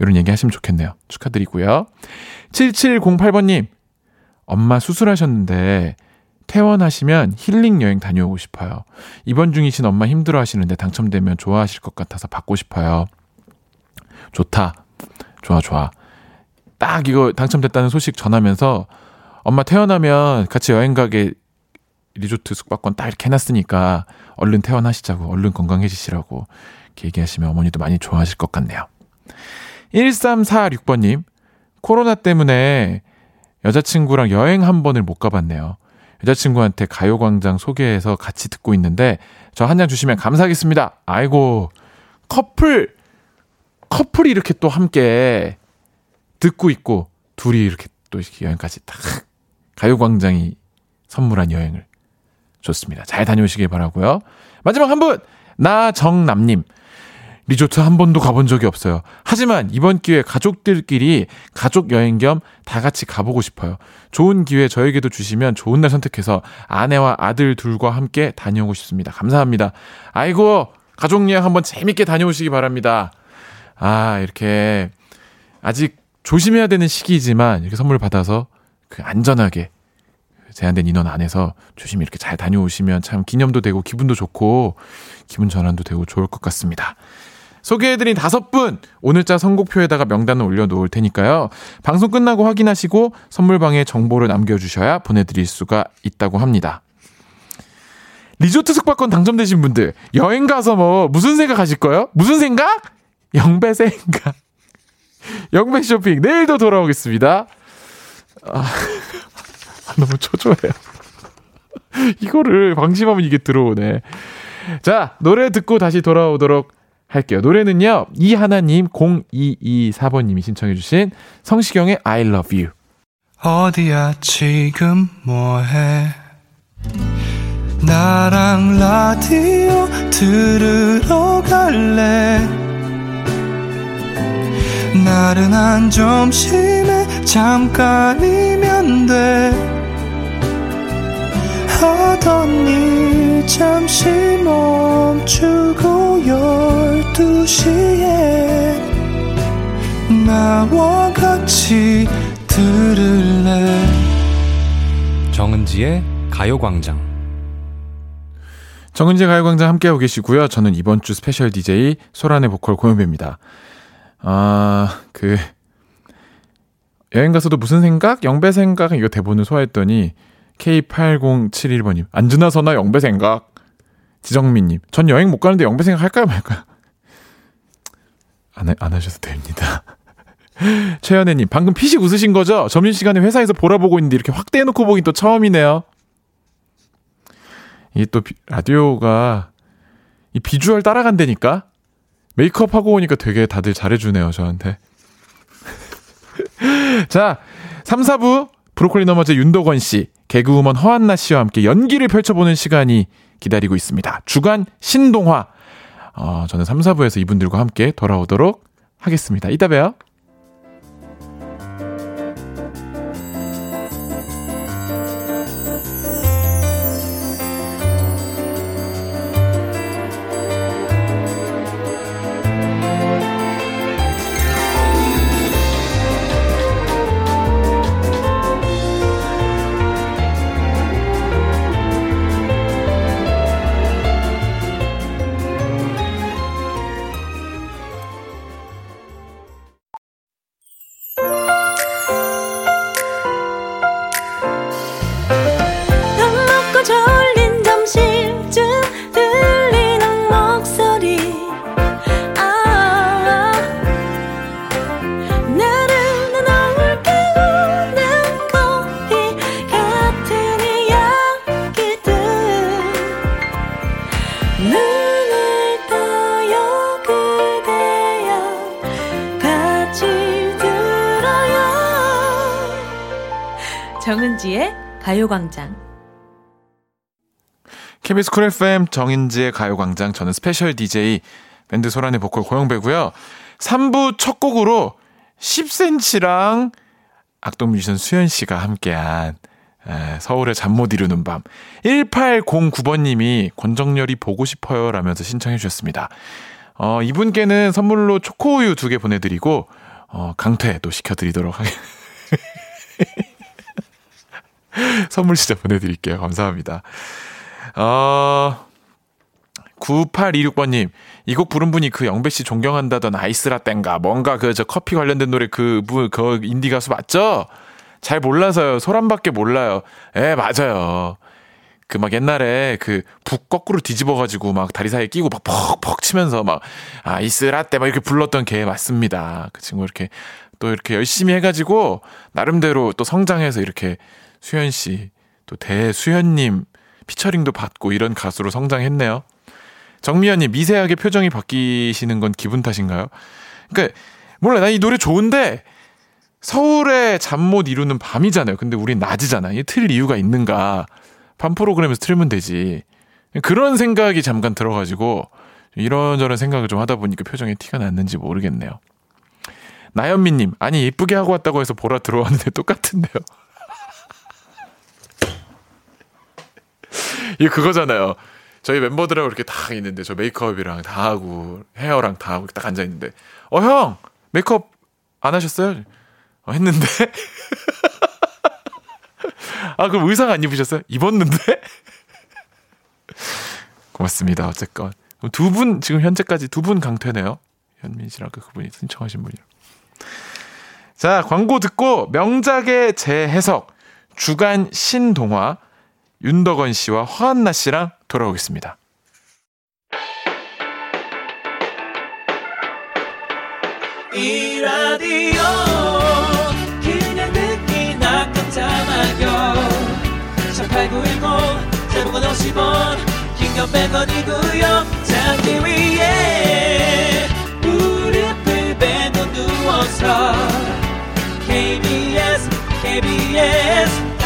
이런 얘기 하시면 좋겠네요. 축하드리고요. 7708번님, 엄마 수술하셨는데 퇴원하시면 힐링 여행 다녀오고 싶어요. 입원 중이신 엄마 힘들어 하시는데 당첨되면 좋아하실 것 같아서 받고 싶어요. 좋다. 좋아, 좋아. 딱 이거 당첨됐다는 소식 전하면서 엄마 퇴원하면 같이 여행 가게 리조트 숙박권 딱 이렇게 해놨으니까 얼른 퇴원하시자고, 얼른 건강해지시라고 이렇게 얘기하시면 어머니도 많이 좋아하실 것 같네요. 1346번님, 코로나 때문에 여자친구랑 여행 한 번을 못 가봤네요. 여자친구한테 가요광장 소개해서 같이 듣고 있는데, 저 한 잔 주시면 감사하겠습니다. 아이고, 커플, 커플이 이렇게 또 함께 듣고 있고, 둘이 이렇게 또 이렇게 여행까지 딱, 가요광장이 선물한 여행을. 좋습니다. 잘 다녀오시길 바라고요 마지막 한 분, 나정남님. 리조트 한 번도 가본 적이 없어요. 하지만 이번 기회에 가족들끼리 가족 여행 겸 다 같이 가보고 싶어요. 좋은 기회 저에게도 주시면 좋은 날 선택해서 아내와 아들 둘과 함께 다녀오고 싶습니다. 감사합니다. 아이고, 가족 여행 한번 재밌게 다녀오시기 바랍니다. 아, 이렇게 아직 조심해야 되는 시기이지만 이렇게 선물 받아서 그 안전하게 제한된 인원 안에서 조심히 이렇게 잘 다녀오시면 참 기념도 되고 기분도 좋고 기분 전환도 되고 좋을 것 같습니다. 소개해드린 다섯 분 오늘자 선곡표에다가 명단을 올려놓을 테니까요. 방송 끝나고 확인하시고 선물방에 정보를 남겨주셔야 보내드릴 수가 있다고 합니다. 리조트 숙박권 당첨되신 분들 여행 가서 뭐 무슨 생각 하실 거예요? 무슨 생각? 영배 생각. 영배 쇼핑 내일도 돌아오겠습니다. 아, 너무 초조해요. 이거를 방심하면 이게 들어오네. 자, 노래 듣고 다시 돌아오도록 할게요. 노래는요, 이하나님 0224번님이 신청해주신 성시경의 I love you. 어디야, 지금 뭐해? 나랑 라디오 들으러 갈래? 나른한 점심에 잠깐이면 돼. 하던 일 잠시 멈추고 열두 시에 나와 같이 들을래 정은지 정은지의 가요광장. 정은지 가요광장 함께하고 계시고요. 저는 이번 주 스페셜 DJ 소란의 보컬 고영배입니다. 아, 그, 여행 가서도 무슨 생각? 영배 생각? 이거 대본을 소화했더니 K8071번님. 안주나 서나 영배 생각. 지정민님. 전 여행 못 가는데 영배 생각 할까요 말까요? 안, 안 하셔도 됩니다. 최연애님, 방금 피식 웃으신 거죠? 점심시간에 회사에서 보라 보고 있는데 이렇게 확대해놓고 보긴 또 처음이네요. 이게 또 비, 라디오가 이 비주얼 따라간다니까? 메이크업 하고 오니까 되게 다들 잘해주네요, 저한테. 자, 3, 4부 브로콜리 너머즈 윤도건 씨, 개그우먼 허한나 씨와 함께 연기를 펼쳐보는 시간이 기다리고 있습니다. 주간 신동화. 어, 저는 3, 4부에서 이분들과 함께 돌아오도록 하겠습니다. 이따 봬요. KBS 쿨 FM 정은지의 가요광장. 저는 스페셜 DJ 밴드 소란의 보컬 고영배고요. 3부 첫 곡으로 10cm랑 악동 뮤지션 수현 씨가 함께한 에, 서울의 잠 못 이루는 밤 1809번님이 권정열이 보고 싶어요 라면서 신청해 주셨습니다. 어, 이분께는 선물로 초코우유 두 개 보내드리고 어, 강퇴도 시켜드리도록 하겠습니다. 선물 진짜 보내드릴게요. 감사합니다. 어, 9826번님, 이 곡 부른 분이 그 영배 씨 존경한다던 아이스라떼인가, 뭔가 그 저 커피 관련된 노래 그, 분, 그 인디 가수 맞죠? 잘 몰라서요. 소란밖에 몰라요. 예, 맞아요. 그 막 옛날에 그 북 거꾸로 뒤집어가지고 막 다리 사이에 끼고 막 퍽퍽 치면서 막 아이스라떼 막 이렇게 불렀던 걔 맞습니다. 그 친구 이렇게 또 이렇게 열심히 해가지고 나름대로 또 성장해서 이렇게 수현 씨, 또 대수현님 피처링도 받고 이런 가수로 성장했네요. 정미연님 미세하게 표정이 바뀌시는 건 기분 탓인가요? 그러니까 몰라 나 이 노래 좋은데 서울의 잠 못 이루는 밤이잖아요. 근데 우린 낮이잖아. 이틀 이유가 있는가? 밤 프로그램에서 틀면 되지. 그런 생각이 잠깐 들어가지고 이런저런 생각을 좀 하다 보니까 표정에 티가 났는지 모르겠네요. 나연미님, 아니 예쁘게 하고 왔다고 해서 보라 들어왔는데 똑같은데요. 이게 그거잖아요. 저희 멤버들하고 이렇게 다 있는데 저 메이크업이랑 다 하고 헤어랑 다 하고 딱 앉아 있는데 어 형 메이크업 안 하셨어요? 어, 했는데 아 그럼 의상 안 입으셨어요? 입었는데 고맙습니다. 어쨌건 두 분 지금 현재까지 두 분 강퇴네요. 현민 씨랑 그 그분이 신청하신 분이요. 자 광고 듣고 명작의 재해석 주간 신동화 윤덕원 씨와 허한나 씨랑 돌아오겠습니다. 이 라디오 그냥 듣기나 깜짝마요 18910 대목원 50원 긴건 100원이고요 잠기 위에 무릎을 베고 누워서 KBS KBS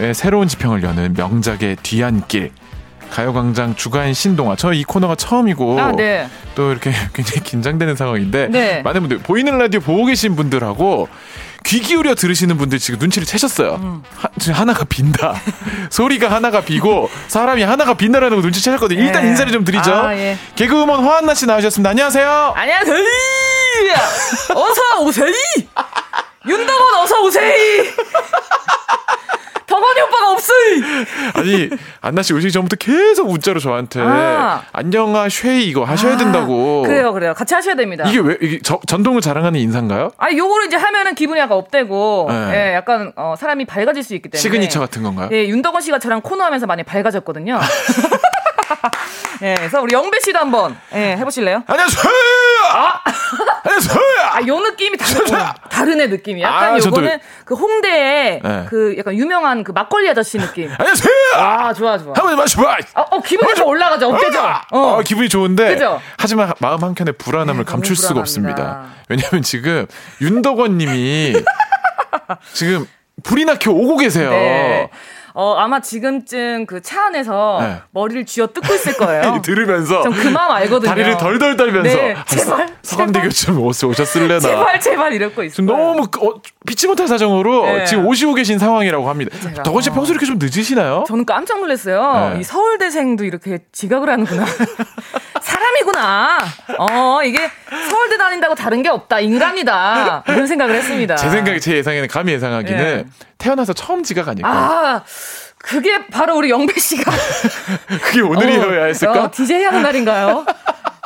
의 새로운 지평을 여는 명작의 뒤안길 가요광장 주간 신동아 저 이 코너가 처음이고 아, 네. 또 이렇게 굉장히 긴장되는 상황인데 네. 많은 분들 보이는 라디오 보고 계신 분들하고 귀 기울여 들으시는 분들 지금 눈치를 채셨어요. 음. 하, 지금 하나가 빈다. 소리가 하나가 비고 사람이 하나가 빈다라는 거 눈치 채셨거든요. 일단 네. 인사를 좀 드리죠. 아, 예. 개그우먼 화한나 씨 나오셨습니다. 안녕하세요. 안녕하세요. 어서 오세요. 윤덕원 어서 오세요. 덕원이 오빠가 없어요. 아니 안나 씨 오시기 전부터 계속 문자로 저한테 아. 안녕하 쉐이 이거 하셔야 아, 된다고. 그래요, 그래요. 같이 하셔야 됩니다. 이게 왜 이게 저- 전통을 자랑하는 인사인가요? 아, 요거를 이제 하면은 기분이 약간 up되고, 네. 예, 약간, 어, 사람이 밝아질 수 있기 때문에. 시그니처 같은 건가요? 예, 윤덕원 씨가 저랑 코너 하면서 많이 밝아졌거든요. 예, 그래서 우리 영배 씨도 한번, 예, 해보실래요? 안녕하세요. 안녕하세요. 아, 요 느낌이 다르, 다르네, 느낌이. 약간 아, 요거는 그 홍대에 네. 그 약간 유명한 그 막걸리 아저씨 느낌. 안녕하세요. 아, 좋아, 좋아. 한번 마셔봐. 어, 어 기분이 좀 올라가죠. 어때죠? 아, 어. 어, 기분이 좋은데 그죠? 하지만 마음 한켠에 불안함을 네, 감출 수가 불안합니다. 없습니다. 왜냐하면 지금 윤덕원 님이 지금 불이 나켜 오고 계세요. 네. 어, 아마 지금쯤 그 차 안에서 네. 머리를 쥐어 뜯고 있을 거예요. 들으면서 전 그 마음 알거든요. 다리를 덜덜 떨면서 네, 아, 제발, 서강대교쯤 오시- 오셨을래나. 제발, 제발 이러고 있어요. 너무 그- 어, 피치 못할 사정으로 네. 지금 오시고 계신 상황이라고 합니다. 제가, 덕원 씨 어. 평소 에 이렇게 좀 늦으시나요? 저는 깜짝 놀랐어요. 네. 이 서울대생도 이렇게 지각을 하는구나. 사람이구나. 어, 이게 서울대 다닌다고 다른 게 없다. 인간이다. 이런 생각을 했습니다. 제 생각에 제 예상에는 감히 예상하기는 네. 태어나서 처음 지각 아닐까. 아, 그게 바로 우리 영배 씨가 그게 오늘이어야 했을까? 어, DJ 하는 날인가요?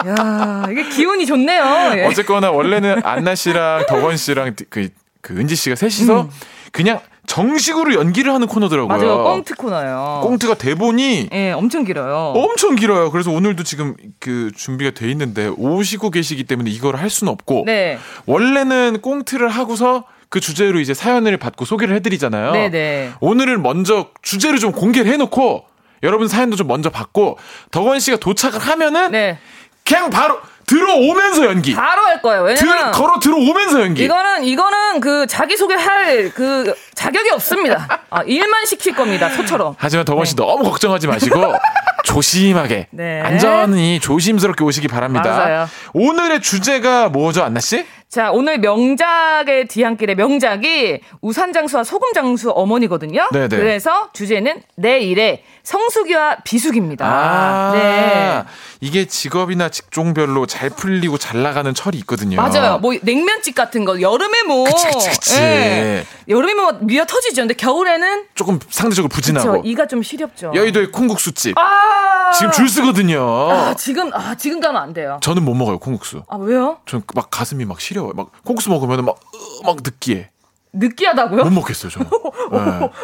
야, 이게 기운이 좋네요. 예. 어쨌거나 원래는 안나 씨랑 덕원 씨랑 그, 그 은지 씨가 셋이서 그냥 정식으로 연기를 하는 코너더라고요. 음. 맞아요. 꽁트 코너요. 꽁트가 대본이 예, 엄청 길어요. 엄청 길어요. 그래서 오늘도 지금 그 준비가 돼 있는데 오시고 계시기 때문에 이걸 할 수는 없고 네. 원래는 꽁트를 하고서 그 주제로 이제 사연을 받고 소개를 해드리잖아요. 네네. 오늘은 먼저 주제를 좀 공개를 해놓고 여러분 사연도 좀 먼저 받고 덕원 씨가 도착을 하면은 네. 그냥 바로 들어오면서 연기. 바로 할 거예요. 들, 왜냐면 걸어 들어오면서 연기. 이거는 이거는 그 자기 소개할 그 자격이 없습니다. 아, 일만 시킬 겁니다. 소처럼. 하지만 덕원 씨 너무 걱정하지 마시고 조심하게 네. 안전히 조심스럽게 오시기 바랍니다. 맞아요. 오늘의 주제가 뭐죠, 안나 씨? 자, 오늘 명작의 뒤안길의 명작이 우산장수와 소금장수 어머니거든요. 네네. 그래서 주제는 내 일의 성수기와 비수기입니다. 아, 네. 이게 직업이나 직종별로 잘 풀리고 잘 나가는 철이 있거든요. 맞아요. 뭐 냉면집 같은 거 여름에 뭐 그치, 그치, 그치. 예. 여름에 뭐 미어 터지죠. 근데 겨울에는 조금 상대적으로 저 부진하고 이가 좀 시렵죠. 여의도의 콩국수집 아 지금 줄 서거든요. 아, 지금 아 지금 가면 안 돼요. 저는 못 먹어요 콩국수. 아 왜요? 전막 가슴이 막 시려 워요. 막 콩국수 먹으면 막, 으, 막 느끼해. 느끼하다고요? 못 먹겠어요 저는. 네.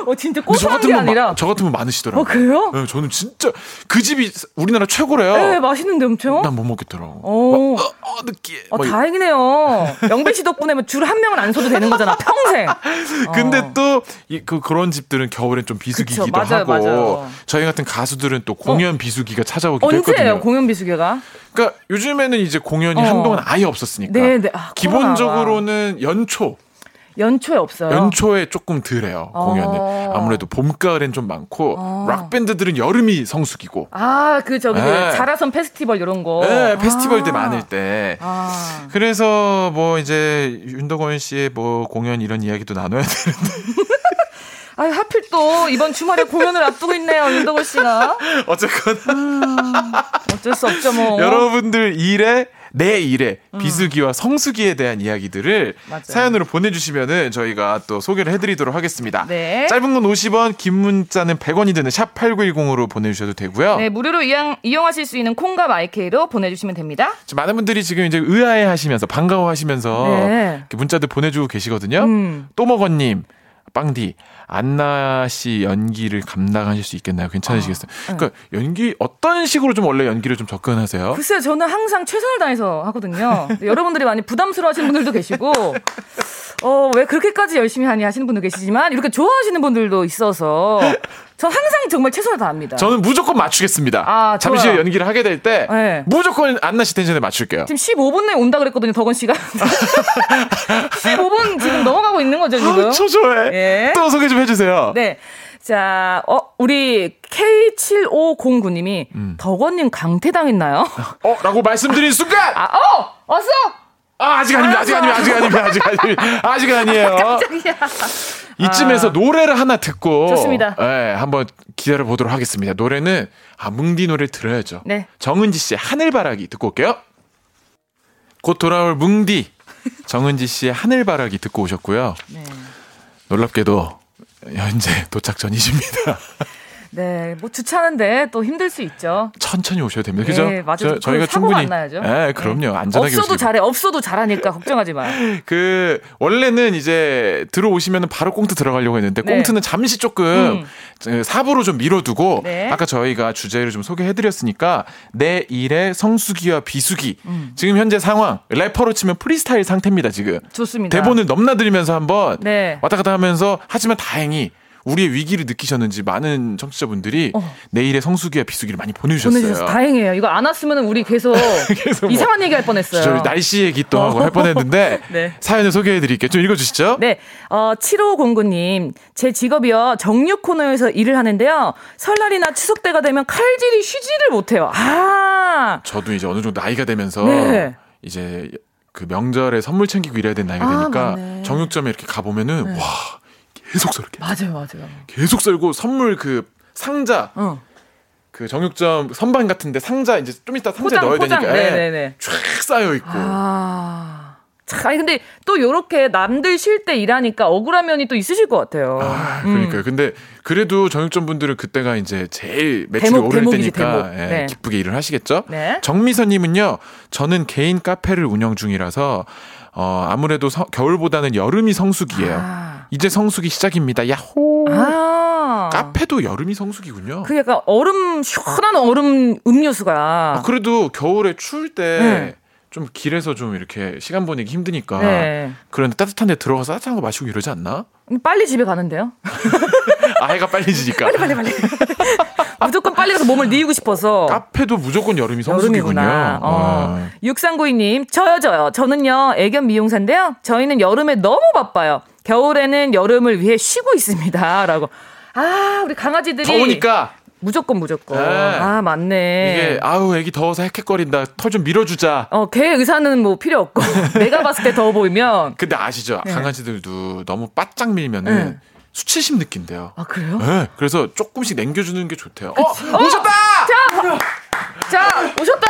어 진짜 근데 저 고소한 게 아니라. 마, 저 같으면 많으시더라고요. 어 그래요? 네, 저는 진짜 그 집이 우리나라 최고래요. 네 맛있는데 엄청. 난 못 먹겠더라고. 오. 막, 어, 어, 느끼해. 어, 막 다행이네요. 영배 씨 덕분에 뭐줄한 명은 안 서도 되는 거잖아, 평생. 근데 어. 또, 이, 그, 그런 집들은 겨울엔 좀 비수기기도 그쵸, 맞아요, 하고, 맞아요. 저희 같은 가수들은 또 공연 비수기가 찾아오기도 언제예요, 했거든요. 공연 비수개가? 그러니까 요즘에는 이제 공연이 어. 한동안 아예 없었으니까. 네, 네. 아, 기본적으로는 연초, 연초에 없어요. 연초에 조금 덜해요, 어. 공연은. 아무래도 봄, 가을엔 좀 많고, 어. 락 밴드들은 여름이 성수기고, 아, 그 저기 그 네. 자라선 페스티벌 이런 거. 네, 페스티벌 때 아. 많을 때. 아. 그래서 뭐 이제 윤덕원 씨의 뭐 공연 이런 이야기도 나눠야 되는데 아, 하필 또 이번 주말에 공연을 앞두고 있네요, 윤덕원 씨가. 어쨌거나 어쩔 수 없죠, 뭐. 여러분들 일에 내 일에 비수기와 성수기에 대한 이야기들을 음. 맞아요. 사연으로 보내주시면은 저희가 또 소개를 해드리도록 하겠습니다. 네. 짧은 건 50원, 긴 문자는 100원이 드는 샵 #8910으로 보내주셔도 되고요. 네, 무료로 이용, 이용하실 수 있는 콩과 마이케이로 보내주시면 됩니다. 많은 분들이 지금 이제 의아해하시면서 반가워하시면서 네. 문자들 보내주고 계시거든요. 음. 또먹어님 빵디 안나 씨 연기를 감당하실 수 있겠나요? 괜찮으시겠어요? 아, 네. 그러니까 연기 어떤 식으로 좀 원래 연기를 좀 접근하세요? 글쎄요, 저는 항상 최선을 다해서 하거든요. 여러분들이 많이 부담스러워하시는 분들도 계시고, 어, 왜 그렇게까지 열심히 하니 하시는 분도 계시지만, 이렇게 좋아하시는 분들도 있어서, 전 항상 정말 최선을 다합니다. 저는 무조건 맞추겠습니다. 아, 잠시 후에. 연기를 하게 될때 네. 무조건 안나 씨 텐션에 맞출게요. 지금 15분 내에 온다 그랬거든요, 덕원 씨가. 15분 지금 넘어가고 있는 거죠, 지금? 아, 초조해. 예. 또 소개 좀 해주세요. 네. 자, 어, 우리 K7509님이 음. 덕원님 강퇴당했나요? 어? 라고 말씀드린 순간! 아, 어! 왔어! 아, 아직 아닙니다. 아직 아닙니다. 아직 아닙니다. 아직 아닙니다. 아직 아니에요. 깜짝이야. 이쯤에서 노래를 하나 듣고 좋습니다. 예, 한번 기다려 보도록 하겠습니다. 노래는 아 뭉디 노래 들어야죠. 네. 정은지 씨의 하늘바라기 듣고 올게요. 곧 돌아올 뭉디 정은지 씨의 하늘바라기 듣고 오셨고요. 네. 놀랍게도 현재 도착 전이십니다. 네, 뭐 주차하는데 또 힘들 수 있죠. 천천히 오셔야 됩니다. 그죠? 네, 맞아요. 저, 희가 그 사고가 충분히 안 나야죠. 예, 그럼요. 안전하게 없어도 잘해, 없어도 잘하니까 걱정하지 마. 그 원래는 이제 들어오시면 바로 꽁트 들어가려고 했는데 네. 꽁트는 잠시 조금 사부로 좀 미뤄두고 네. 아까 저희가 주제를 좀 소개해드렸으니까 내 일의 성수기와 비수기 음. 지금 현재 상황 래퍼로 치면 프리스타일 상태입니다 지금 좋습니다. 대본을 넘나들면서 한번 네. 왔다 갔다 하면서 하지만 다행히 우리의 위기를 느끼셨는지 많은 청취자분들이 어. 내일의 성수기와 비수기를 많이 보내주셨어요. 보내주셔서 다행이에요. 이거 안 왔으면 우리 계속, 계속 뭐 이상한 얘기 할 뻔했어요. 저 날씨 얘기 또 하고 할 뻔했는데 네. 사연을 소개해드릴게요. 좀 읽어주시죠. 네, 어, 7509님. 제 직업이요. 정육 코너에서 일을 하는데요. 설날이나 추석 때가 되면 칼질이 쉬지를 못해요. 아! 저도 이제 어느 정도 나이가 되면서 네. 이제 그 명절에 선물 챙기고 이래야 되는 나이가 아, 되니까 맞네. 네. 정육점에 이렇게 가보면은 와 계속 썰게 맞아요, 맞아요. 계속 썰고 선물 그 상자 어. 그 정육점 선반 같은데 상자 이제 좀 이따 포장, 넣어야 포장. 되니까 예, 네네네. 쫙 쌓여 있고 아. 참, 아니, 근데 또 요렇게 남들 쉴 때 일하니까 억울한 면이 또 있으실 것 같아요. 아, 음. 그러니까요. 근데 그래도 정육점 분들은 그때가 이제 제일 매출이 대목, 오를 대목이지, 때니까 대목. 예, 네. 기쁘게 일을 하시겠죠. 네. 정미선님은요. 저는 개인 카페를 운영 중이라서 어, 아무래도 서- 겨울보다는 여름이 성수기예요. 아. 이제 성수기 시작입니다. 야호. 아. 카페도 여름이 성수기군요. 그 약간 얼음, 시원한 얼음 음료수가. 아, 그래도 겨울에 추울 때 네. 좀 길에서 좀 이렇게 시간 보내기 힘드니까 네. 그런데 따뜻한 데 들어가서 따뜻한 거 마시고 이러지 않나? 빨리 집에 가는데요? 아, 해가 빨리 지니까. 빨리, 빨리. 무조건 빨리 가서 몸을 뉘우고 싶어서. 카페도 무조건 여름이 성수기군요. 여름이구나. 어. 아. 6392님, 저요, 저요. 저는요, 애견 미용사인데요. 저희는 여름에 너무 바빠요. 겨울에는 여름을 위해 쉬고 있습니다. 라고. 아, 우리 강아지들이. 더우니까 무조건, 무조건. 네. 아, 맞네. 이게 아우 애기 더워서 헥헥거린다. 털 좀 밀어주자. 어, 개 의사는 뭐 필요 없고. 내가 봤을 때 더워 보이면. 근데 아시죠? 네. 강아지들도 너무 바짝 밀면은 네. 수치심 느낀대요. 아, 그래요? 네, 그래서 조금씩 남겨주는 게 좋대요. 어, 오셨다! 자, 오셨다!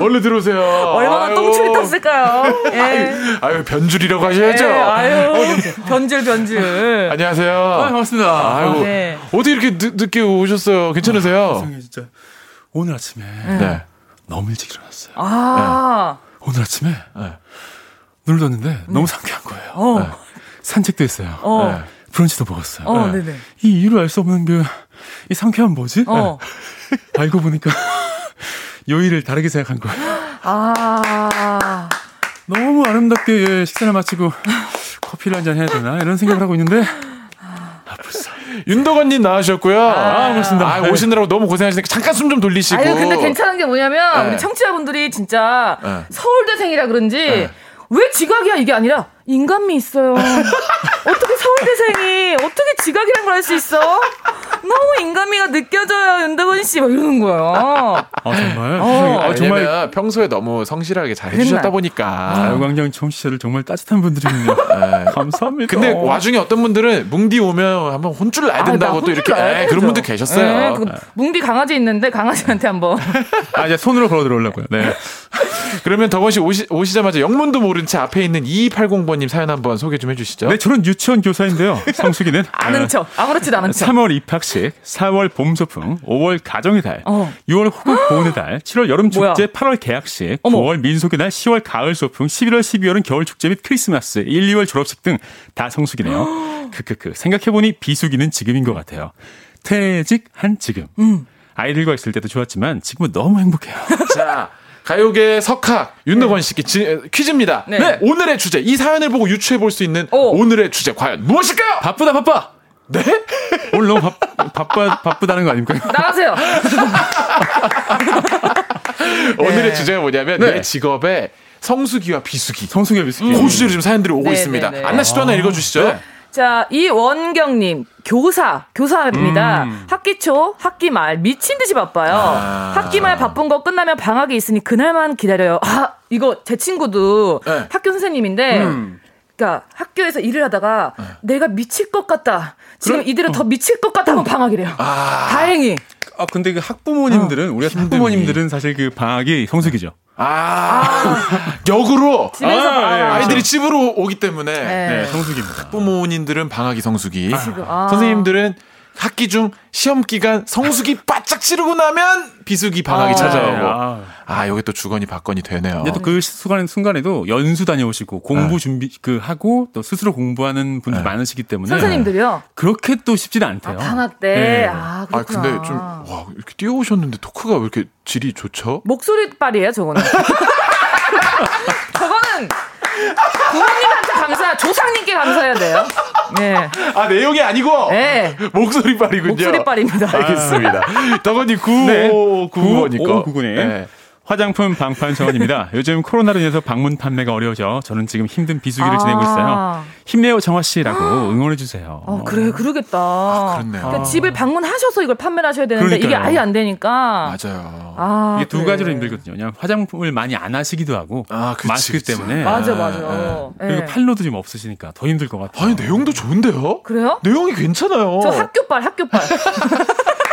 얼른 들어오세요. 얼마나 아유. 똥줄이 떴을까요? 예. 아유, 변줄이라고 하셔야죠. 예, 아유. 변질, 변질. 안녕하세요. 아, 반갑습니다. 아이고, 네. 어떻게 이렇게 늦, 늦게 오셨어요? 괜찮으세요? 세상에 진짜 오늘 아침에 네. 너무 일찍 일어났어요. 아. 오늘 아침에 네. 눈을 떴는데 너무 상쾌한 거예요. 어. 네. 산책도 했어요. 어. 네. 브런치도 먹었어요. 어, 네. 네네. 이 이유를 알 수 없는 그 이 상쾌한 뭐지? 어. 알고 보니까 요일을 다르게 생각한 거예요. 아. 너무 아름답게 예, 식사를 마치고 커피를 한 잔 해야 되나 이런 생각을 하고 있는데 아 불쌍. 윤덕원님 나와주셨고요. 아, 고맙습니다. 아, 오시느라고 너무 고생하시니까 잠깐 숨 좀 돌리시고. 아유, 근데 괜찮은 게 뭐냐면, 네. 우리 청취자분들이 진짜 네. 서울대생이라 그런지, 네. 왜 지각이야? 이게 아니라, 인간미 있어요. 어떻게 서울대생이, 어떻게 지각이란 걸 할 수 있어? 너무 인간미가 느껴져요, 윤덕원 씨. 막 이러는 거예요. 아 정말? 어. 아, 정말 왜냐면 평소에 너무 성실하게 잘 해주셨다? 보니까. 가요광장 청취자들 정말 따뜻한 분들이군요. 네. 감사합니다. 근데 와중에 어떤 분들은 뭉디 오면 한번 혼쭐 나야 아, 된다고 나또 이렇게 혼쭐 나야 에, 그런. 분들 계셨어요. 네, 그 뭉디 강아지 있는데, 강아지한테 한번. 아 이제 손으로 걸어 들어오려고요. 네. 그러면 덕원 씨 오시, 오시자마자 영문도 모른 채 앞에 있는 2280번님 사연 한번 소개 좀 해주시죠. 네, 저는 유치원 교사인데요. 성수기는 아는 척. 아무렇지도 않은 척. 3월 입학 식, 4월 봄 소풍, 5월 가정의 달, 어. 6월 호국 보훈의 달, 7월 여름? 축제, 8월 개학식, 어머. 9월 민속의 날, 10월 가을 소풍, 11월, 12월은 겨울 축제 및 크리스마스, 1, 2월 졸업식 등 다 성수기네요. 크크크. 생각해보니 비수기는 지금인 것 같아요. 퇴직한 지금. 음. 아이들과 있을 때도 좋았지만 지금은 너무 행복해요. 자, 가요계 석학 윤덕원 씨께 지- 퀴즈입니다. 네. 오늘의 주제, 이 사연을 보고 유추해 볼 수 있는 오. 오늘의 주제 과연 무엇일까요? 바쁘다 바빠. 네? 오늘 너무 바, 바빠 바쁘다는 거 아닙니까? 나가세요. 오늘의 주제가 뭐냐면 네. 내 직업의 성수기와 비수기. 성수기 비수기. 그 주제로 지금 사연들이 오고 네, 있습니다. 네, 네. 안나 씨도 하나 읽어주시죠. 네. 자, 이원경님, 교사, 교사입니다. 음. 학기 초, 학기 말, 미친 듯이 바빠요. 아. 학기 말 바쁜 거 끝나면 방학이 있으니 그날만 기다려요. 아, 이거 제 친구도 네. 학교 선생님인데, 음. 그러니까 학교에서 일을 하다가 내가 미칠 것 같다. 지금 이들은 더 미칠 것 같다 하면 방학이래요. 다행히. 아 근데 그 학부모님들은 우리가 학부모님들은 사실 그 방학이 성수기죠. 아, 역으로 집에서 아, 아, 예, 아이들이 집으로 오기 때문에 네. 네, 성수기입니다. 부모님들은 방학이 성수기, 지금, 아. 선생님들은 학기 중 시험 기간 성수기 바짝 치르고 나면 비수기 방학이 아. 찾아오고 네, 아. 아 여기 또 주거니 받거니 되네요. 근데 또 그 순간 순간에도 연수 다녀오시고 공부 준비 그 하고 또 스스로 공부하는 분들 네. 많으시기 때문에 선생님들이요. 그렇게 또 쉽지는 않대요. 아, 방학 때. 네. 아, 아 그렇구나. 근데 좀 와 이렇게 뛰어오셨는데 토크가 왜 이렇게 질이 좋죠? 목소리빨이에요, 저거는. 저거는 부모님한테 감사, 조상님께 감사해야 돼요. 네. 아 내용이 아니고 네. 목소리빨이군요. 목소리빨입니다. 알겠습니다. 덕원님 네. 9595니까. 9599님. 화장품 방판 정원입니다. 요즘 코로나로 인해서 방문 판매가 어려워져 저는 지금 힘든 비수기를 아. 지내고 있어요. 힘내요 정화 씨라고 응원해 주세요. 어, 그래, 그러겠다. 그렇네요. 그러니까 집을 방문하셔서 이걸 판매를 하셔야 되는데 이게 그러니까요. 아예 안 되니까. 맞아요. 아, 이게 두 그래. 가지로 힘들거든요. 그냥 화장품을 많이 안 하시기도 하고 아, 그치, 마스크 그치. 때문에 맞아, 아, 맞아. 아. 그리고 네. 팔로도 좀 없으시니까 더 힘들 것 같아요. 아니 내용도 좋은데요? 그래요? 내용이 괜찮아요. 저 학교빨, 학교빨.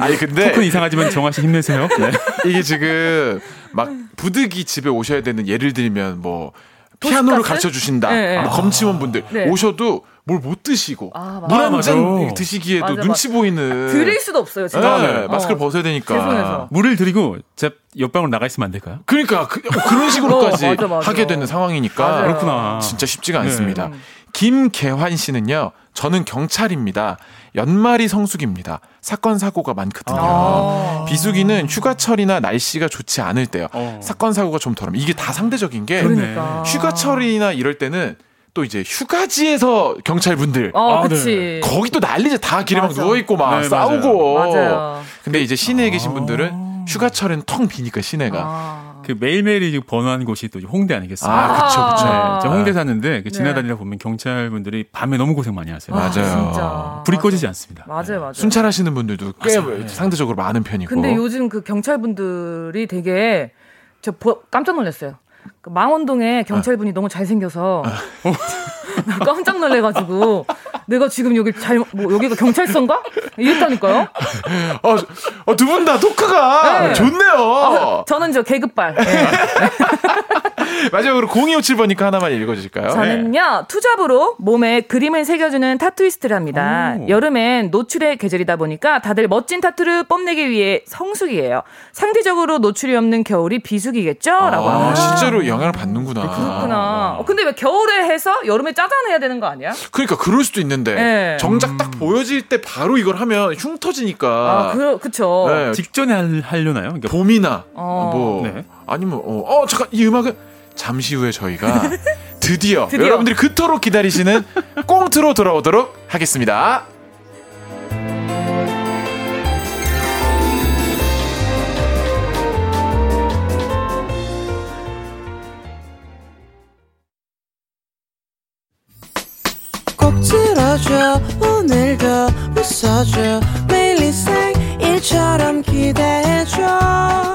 아니 근데 토크는 이상하지만 정화 씨 힘내세요. 네. 이게 지금 막 부득이 집에 오셔야 되는 예를 들면 뭐 피아노를? 가르쳐 주신다. 네, 네. 뭐 검침원 분들 네. 오셔도 뭘 못 드시고 아, 맞아. 물 아, 한 맞아. 잔 드시기에도 맞아, 눈치 보이는 드릴 수도 없어요, 네, 제가. 마스크를 어. 벗어야 되니까. 죄송해서. 물을 드리고 제 옆방으로 나가 있으면 안 될까요? 그러니까 그, 런 식으로까지 어, 맞아, 맞아. 하게 되는 상황이니까 맞아요. 그렇구나. 진짜 쉽지가 네. 않습니다. 김계환 씨는요. 저는 경찰입니다. 연말이 성수기입니다. 사건 사고가 많거든요. 아. 비수기는 휴가철이나 날씨가 좋지 않을 때요. 어. 사건 사고가 좀 덜하면 이게 다 상대적인 게 그러니까. 휴가철이나 이럴 때는 또 이제 휴가지에서 경찰분들 어, 아, 그치. 거기 또 난리죠. 다 길에 막 맞아. 누워 있고 막 네, 싸우고. 맞아요. 근데 이제 시내에 계신 분들은 휴가철은 텅 비니까 시내가. 아. 그 매일매일이 지금 번호한 곳이 또 홍대 아니겠습니까? 아, 그쵸, 그쵸. 네, 저 홍대 사는데 그 네. 지나다니다 보면 경찰분들이 밤에 너무 고생 많이 하세요. 맞아요. 진짜. 불이 맞아. 꺼지지 않습니다. 맞아요, 맞아요. 순찰하시는 분들도 꽤 맞아요. 상대적으로 많은 편이고. 근데 요즘 그 경찰분들이 되게 저 보- 깜짝 놀랐어요. 그 망원동에 경찰분이 너무 잘생겨서 나 깜짝 놀래가지고 내가 지금 여기 잘뭐 여기가 경찰서인가 이랬다니까요. 어, 어, 두분다 토크가 네. 좋네요. 저는 저 계급발. 예. 마지막으로 0257번니까 하나만 읽어주실까요? 저는요 투잡으로 몸에 그림을 새겨주는 타투이스트를 합니다. 오. 여름엔 노출의 계절이다 보니까 다들 멋진 타투를 뽐내기 위해 성수기예요. 상대적으로 노출이 없는 겨울이 비수기겠죠?라고. 아, 합니다. 실제로 영향을 받는구나. 그렇구나. 어, 근데 왜 겨울에 해서 여름에 짜잔해야 되는 거 아니야? 그러니까 그럴 수도 있는데 네. 정작 딱 보여질 때 바로 이걸 하면 흉 터지니까. 아, 그, 그쵸. 네, 직전에 할, 하려나요? 그러니까 봄이나 어. 뭐 네. 아니면 어, 어 잠깐 이 음악은 잠시 후에 저희가 드디어, 드디어. 여러분들이 그토록 기다리시는 꽁트로 돌아오도록 하겠습니다. 꼭 들어줘 오늘도 웃어줘 매일 일상일처럼 기대해줘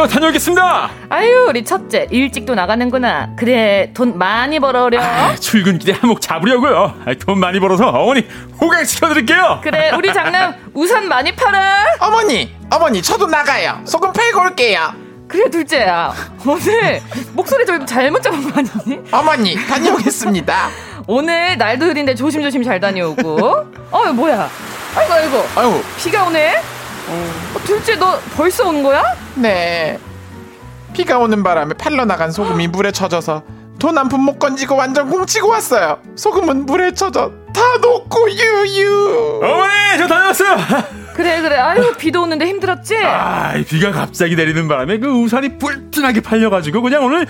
저 다녀오겠습니다. 아유, 우리 첫째 일찍도 나가는구나. 그래, 돈 많이 벌어려. 아, 출근길에 한몫 잡으려고요. 아, 돈 많이 벌어서 어머니 호강 시켜드릴게요. 그래, 우리 장남 우산 많이 팔아. 어머니, 어머니, 저도 나가요. 소금 팔고 올게요. 그래, 둘째야. 오늘 목소리 좀 잘못 잡은 거 아니니? 어머니, 다녀오겠습니다. 오늘 날도 흐린데 조심조심 잘 다녀오고. 어, 뭐야? 아이고, 아이고. 아유, 비가 오네? 어, 둘째, 너 벌써 온 거야? 네. 비가 오는 바람에 팔러 나간 소금이 물에 젖어서 돈 한 푼 못 건지고 완전 공치고 왔어요. 소금은 물에 젖어 다 녹고 유유. 어머니, 저 다녀왔어요. 그래, 그래. 아유, 비도 오는데 힘들었지? 아, 이 비가 갑자기 내리는 바람에 그 우산이 뿔진하게 팔려가지고 그냥 오늘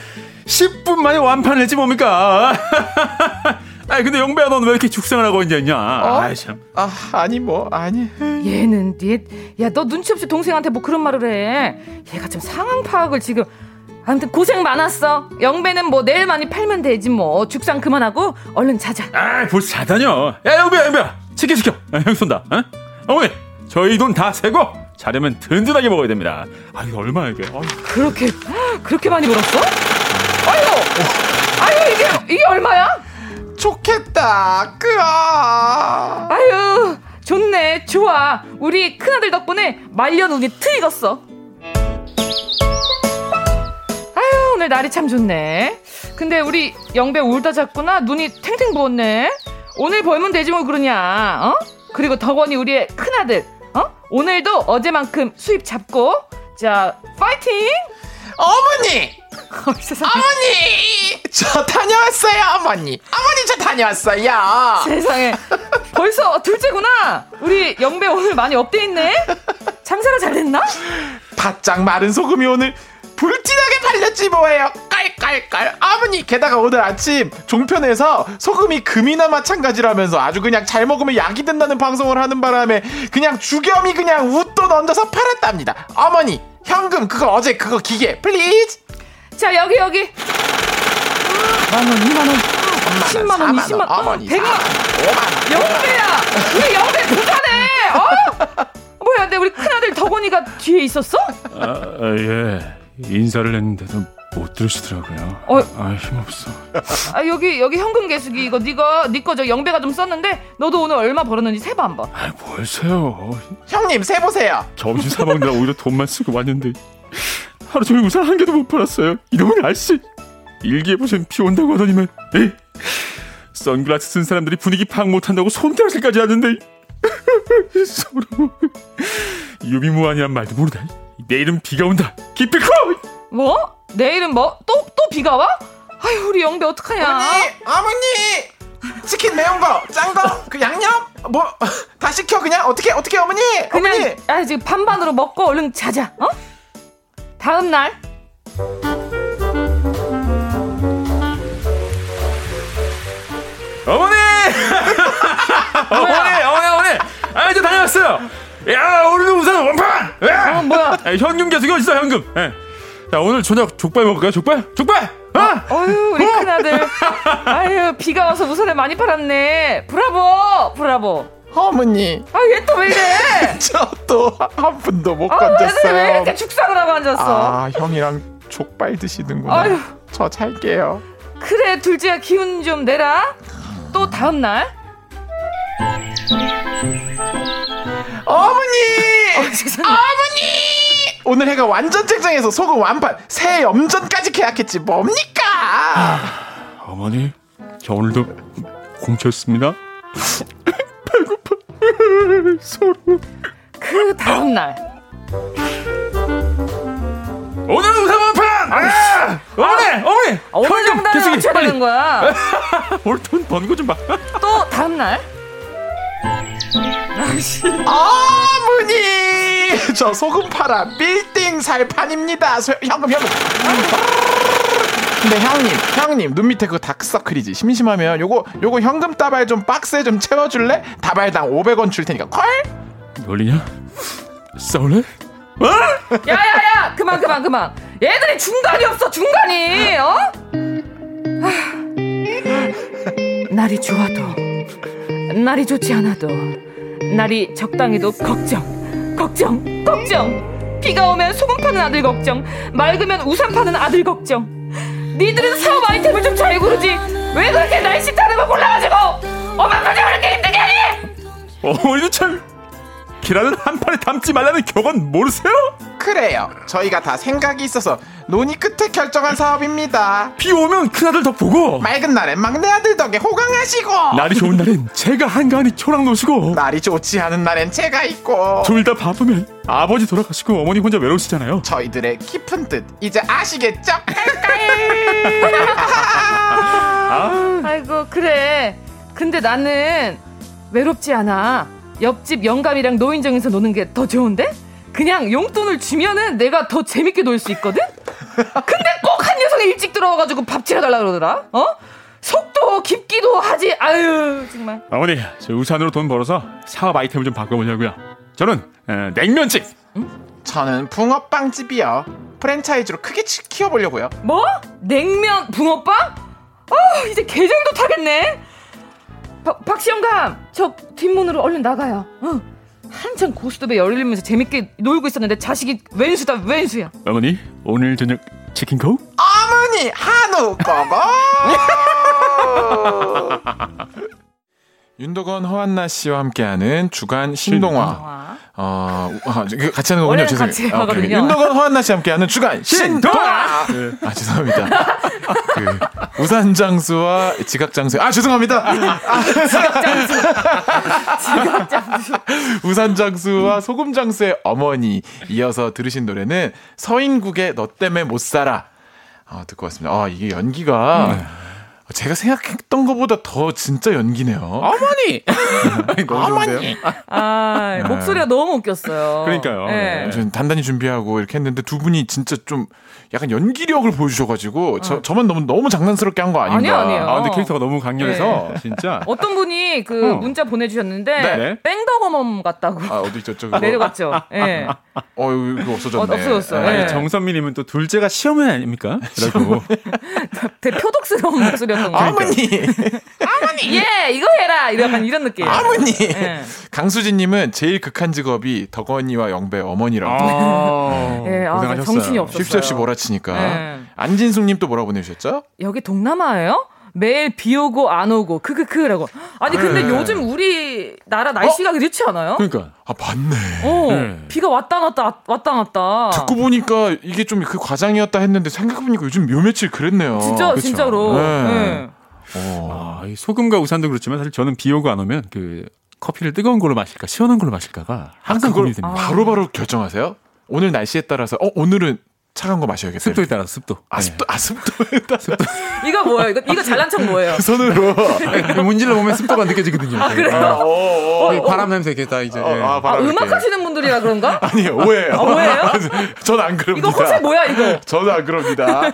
10분 만에 완판을 했지 뭡니까? 아니 근데 영배야 너는 왜 이렇게 죽상을 하고 있냐? 아이 참. 아, 아니 뭐 아니. 얘는 얘, 야, 너 눈치 없이 동생한테 뭐 그런 말을 해. 얘가 좀 상황 파악을 지금. 아무튼 고생 많았어. 영배는 뭐 내일 많이 팔면 되지 뭐. 죽상 그만하고 얼른 자자. 아, 벌써 자다녀. 야, 영배야, 영배야. 치킨 시켜. 아, 형 쏜다. 어? 어머니, 저희 돈 다 세고 자려면 든든하게 먹어야 됩니다. 아, 이거 얼마야 이게? 아유. 그렇게 그렇게 많이 벌었어? 아유, 아유 이게 이게 얼마야? 좋겠다. 끄아. 아유, 좋네, 좋아. 우리 큰아들 덕분에 말려 눈이 트익었어. 아유, 오늘 날이 참 좋네. 근데 우리 영배 울다 잤구나. 눈이 탱탱 부었네. 오늘 벌면 되지 뭐 그러냐, 어? 그리고 덕원이 우리의 큰아들, 어? 오늘도 어제만큼 수입 잡고, 자, 파이팅! 어머니, 어, 세상에. 어머니, 저 다녀왔어요, 어머니. 어머니 저 다녀왔어요. 세상에. 벌써 둘째구나. 우리 영배 오늘 많이 up돼 있네. 장사가 잘 됐나? 바짝 마른 소금이 오늘 불티나게 팔렸지 뭐예요. 깔깔깔. 어머니 게다가 오늘 아침 종편에서 소금이 금이나 마찬가지라면서 아주 그냥 잘 먹으면 약이 된다는 방송을 하는 바람에 그냥 죽염이 그냥 웃돈 얹어서 팔았답니다. 어머니 현금 그거 어제 그거 기계 please. 자, 여기, 여기. 만 원, 2만 원, 10만 원, 20만 원, 어머니 100만 원. 5만 원. 영배야! 우리 영배 부자네! 어? 뭐야, 근데 우리 큰아들 덕원이가 뒤에 있었어? 아, 아, 예. 인사를 했는데도 못 들으시더라고요. 어. 아, 힘없어. 아, 여기, 여기 현금 개수기 이거 니가, 니거 저 영배가 좀 썼는데 너도 오늘 얼마 벌었는지 세봐 한번. 아, 뭘 세요. 형님 세 보세요. 점심 사 먹느라 오히려 돈만 쓰고 왔는데 하루 종일 우산 한 개도 못 팔았어요. 이놈의 아저씨. 일기예보선 비 온다고 하더니만 에이. 선글라스 쓴 사람들이 분위기 파악 못한다고 손가락질까지 하는데 서로 유비무환이란 말도 모르다. 내일은 비가 온다. 기필코. 뭐? 내일은 뭐? 또, 또 비가 와? 아유, 우리 영배 어떡하냐? 어머니, 어머니, 치킨 매운 거, 짠 거, 그 양념, 뭐 다 시켜 그냥 어떻게 어떻게 어머니, 그냥 어머니. 아 지금 반반으로 먹고 얼른 자자. 어? 다음 날. 어머니! 어머니, 어머니, 어머니! 아, 이제 다녀왔어요! 야, 오늘도 우선 원판! 야! 어, 뭐야? 아, 현금 계속 어딨어, 현금! 예. 자, 오늘 저녁 족발 먹을까요, 족발? 족발! 아! 어휴, 우리 큰아들. 아유, 비가 와서 우산을 많이 팔았네. 브라보! 브라보. 어머니, 아, 얘 또 왜 이래? 저 또한 푼도 못 아, 애들 왜 건졌어요. 이렇게 축사를 하고 앉았어? 아, 형이랑 족발 드시는구나. 아유. 저 잘게요. 그래, 둘째야, 기운 좀 내라. 또 다음 날. 어머니! 세상에. 어머니! 오늘 해가 완전 쨍쨍해서 소금 완판, 새해 염전까지 계약했지 뭡니까? 어머니, 저 오늘도 공쳤습니다. 서로. 그 다음 날. 오늘 우산 원판! 아! 어머니! 어머니! 어느 정도는 계속해, 맞춰야 빨리. 되는 거야. 오늘 돈 버는 거좀 봐. 또 다음 날. 어머니! 저 소금 팔아 빌딩 살 판입니다. 소- 현금 현금. 근데 형님, 형님 눈 밑에 그 다크서클이지. 심심하면 요거 요거 현금 따발 좀 박스에 좀 채워줄래? 다발당 500원 줄 테니까 콜? 놀리냐? 싸울래? 야야야! 그만 그만 그만. 애들이 중간이 없어 중간이 어? 하, 날이 좋아도 날이 좋지 않아도 날이 적당해도 걱정 걱정 걱정 비가 오면 소금 파는 아들 걱정 맑으면 우산 파는 아들 걱정 니들은 사업 아이템을 좀 잘 고르지. 왜 그렇게 날씨 타는 거 골라가지고? 엄마까지 그렇게 힘들게 하니? 어머니도 참 계란은 한 판에 담지 말라는 격언 모르세요? 그래요. 저희가 다 생각이 있어서 논의 끝에 결정한 사업입니다. 비 오면 큰아들 덕 보고 맑은 날엔 막내 아들 덕에 호강하시고 날이 좋은 날엔 제가 한가하니 초랑 노시고 날이 좋지 않은 날엔 제가 있고 둘 다 바쁘면 아버지 돌아가시고 어머니 혼자 외로우시잖아요. 저희들의 깊은 뜻 이제 아시겠죠? 아이고 그래 근데 나는 외롭지 않아 옆집 영감이랑 노인정에서 노는 게 더 좋은데? 그냥 용돈을 주면은 내가 더 재밌게 놀 수 있거든? 근데 꼭 한 녀석이 일찍 들어와가지고 밥 차려달라 그러더라? 어? 속도 깊기도 하지. 아유 정말. 어머니 저 우산으로 돈 벌어서 사업 아이템을 좀 바꿔보려고요. 저는 에, 냉면집. 저는 붕어빵집이요. 프랜차이즈로 크게 치- 키워보려고요. 뭐? 냉면 붕어빵? 어 이제 계절도 타겠네 박- 박시영감 저 뒷문으로 얼른 나가요 어. 한참 고스톱에 열리면서 재밌게 놀고 있었는데 자식이 왼수다 왼수야 어머니 오늘 저녁 치킨 고? 어머니 한우 꺼고 윤도건 허한나 씨와 함께하는 주간 신동화. 어, 아, 이거 같이 하는 거군요. 죄송해요. 같이 아, 오케이, 오케이. 하거든요. 윤도건 허한나 씨와 함께하는 주간 신동화. 네. 아 죄송합니다. 그 우산 장수와 지각 장수. 아 죄송합니다. 아, 지각 장수 우산 장수와 소금 장수의 어머니 이어서 들으신 노래는 서인국의 너 때문에 못 살아. 아, 듣고 왔습니다. 아 이게 연기가 제가 생각했던 것보다 더 진짜 연기네요. 어머니 좋은데요? 아 목소리가 너무 웃겼어요 그러니까요. 네. 네. 단단히 준비하고 이렇게 했는데 두 분이 진짜 좀 약간 연기력을 보여주셔가지고 저 저만 너무 너무 장난스럽게 한 거 아닌가? 아니요, 아니에요. 아 근데 캐릭터가 너무 강렬해서 진짜 어떤 분이 그 어. 문자 보내주셨는데 네. 뺑덕어멈 같다고 아 어디 있죠 저거? 내려갔죠 예 어 이거 없어졌네. 어, 없어졌어요. 예. 네. 정선미님은 또 둘째가 시어머니 아닙니까? 그래고 되게 표독스러운 목소리였던 거예요 어머니, 예 이거 해라 이런 이런 느낌 어머니. 예. 강수진님은 제일 극한 직업이 덕원이와 영배 어머니라고. 아, 예, 아. 정신이 없었어요. 쉽시 없이 몰아 치니까. 네. 안진숙님 또 뭐라 보내주셨죠? 여기 동남아예요? 매일 비 오고 안 오고 크크크라고. 아니 근데 네. 요즘 우리 나라 날씨가 그렇지 않아요? 그러니까 아 맞네. 어, 네. 비가 왔다 갔다 왔다 갔다. 듣고 보니까 이게 좀 그 과장이었다 했는데 생각해보니까 요즘 요 며칠 그랬네요. 진짜 그쵸. 진짜로. 네. 네. 어. 아, 이 소금과 우산도 그렇지만 사실 저는 비 오고 안 오면 그 커피를 뜨거운 걸로 마실까 시원한 걸로 마실까가 항상 그걸 고민이 됩니다. 바로 바로 결정하세요? 오늘 날씨에 따라서 어 오늘은 차가운 거 마셔야겠다. 습도에 따라 습도. 아 네. 습도 아 습도에 따라 이거 뭐예요? 이거 이거 잘난 척 뭐예요? 손으로 네. 문질러 보면 습도가 느껴지거든요. 아, 그래요? 어, 바람 냄새 이렇게 다 이제. 어, 예. 아, 아, 바람 음악 이렇게. 하시는 분들이라 그런가? 아니에요 오해예요. 아, 오해예요? 전 안 그럽니다. 이거 혹시 뭐야 이거? 저도 안 그럽니다.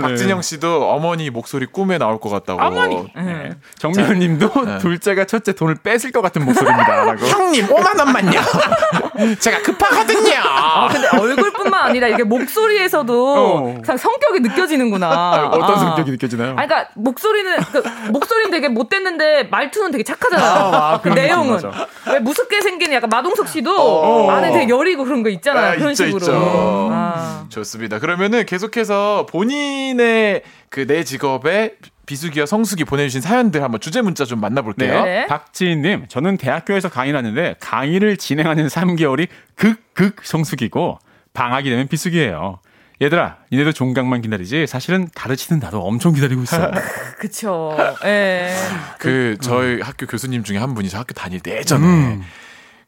박진영 씨도 어머니 목소리 꿈에 나올 것 같다고. 어머니. 네. 정미연님도 네. 둘째가 첫째 돈을 뺏을 것 같은 목소리입니다라고. 형님 5만 원만요. 제가 급하거든요. 아, 근데 얼굴뿐만 아니라 이게 목소리에서도 어. 그냥 성격이 느껴지는구나. 어떤 아. 성격이 느껴지나요? 아, 그러니까 목소리는 그, 목소리는 되게 못됐는데 말투는 되게 착하잖아. 아, 그 내용은. 왜 무섭게 생긴 약간 마동석 씨도 어. 안에 되게 여리고 그런 거 있잖아요. 아, 그런 있죠, 식으로. 있죠. 아. 좋습니다. 그러면은 계속해서 본인의 그 내 직업에 비수기와 성수기 보내주신 사연들 한번 주제 문자 좀 만나볼게요. 네. 박지인님, 저는 대학교에서 강의를 하는데 강의를 진행하는 3개월이 극극 성수기고 방학이 되면 비수기예요. 얘들아, 니네도 종강만 기다리지. 사실은 가르치는 나도 엄청 기다리고 있어. 그쵸. 예. 그 저희 학교 교수님 중에 한 분이 저 학교 다닐 때 예전에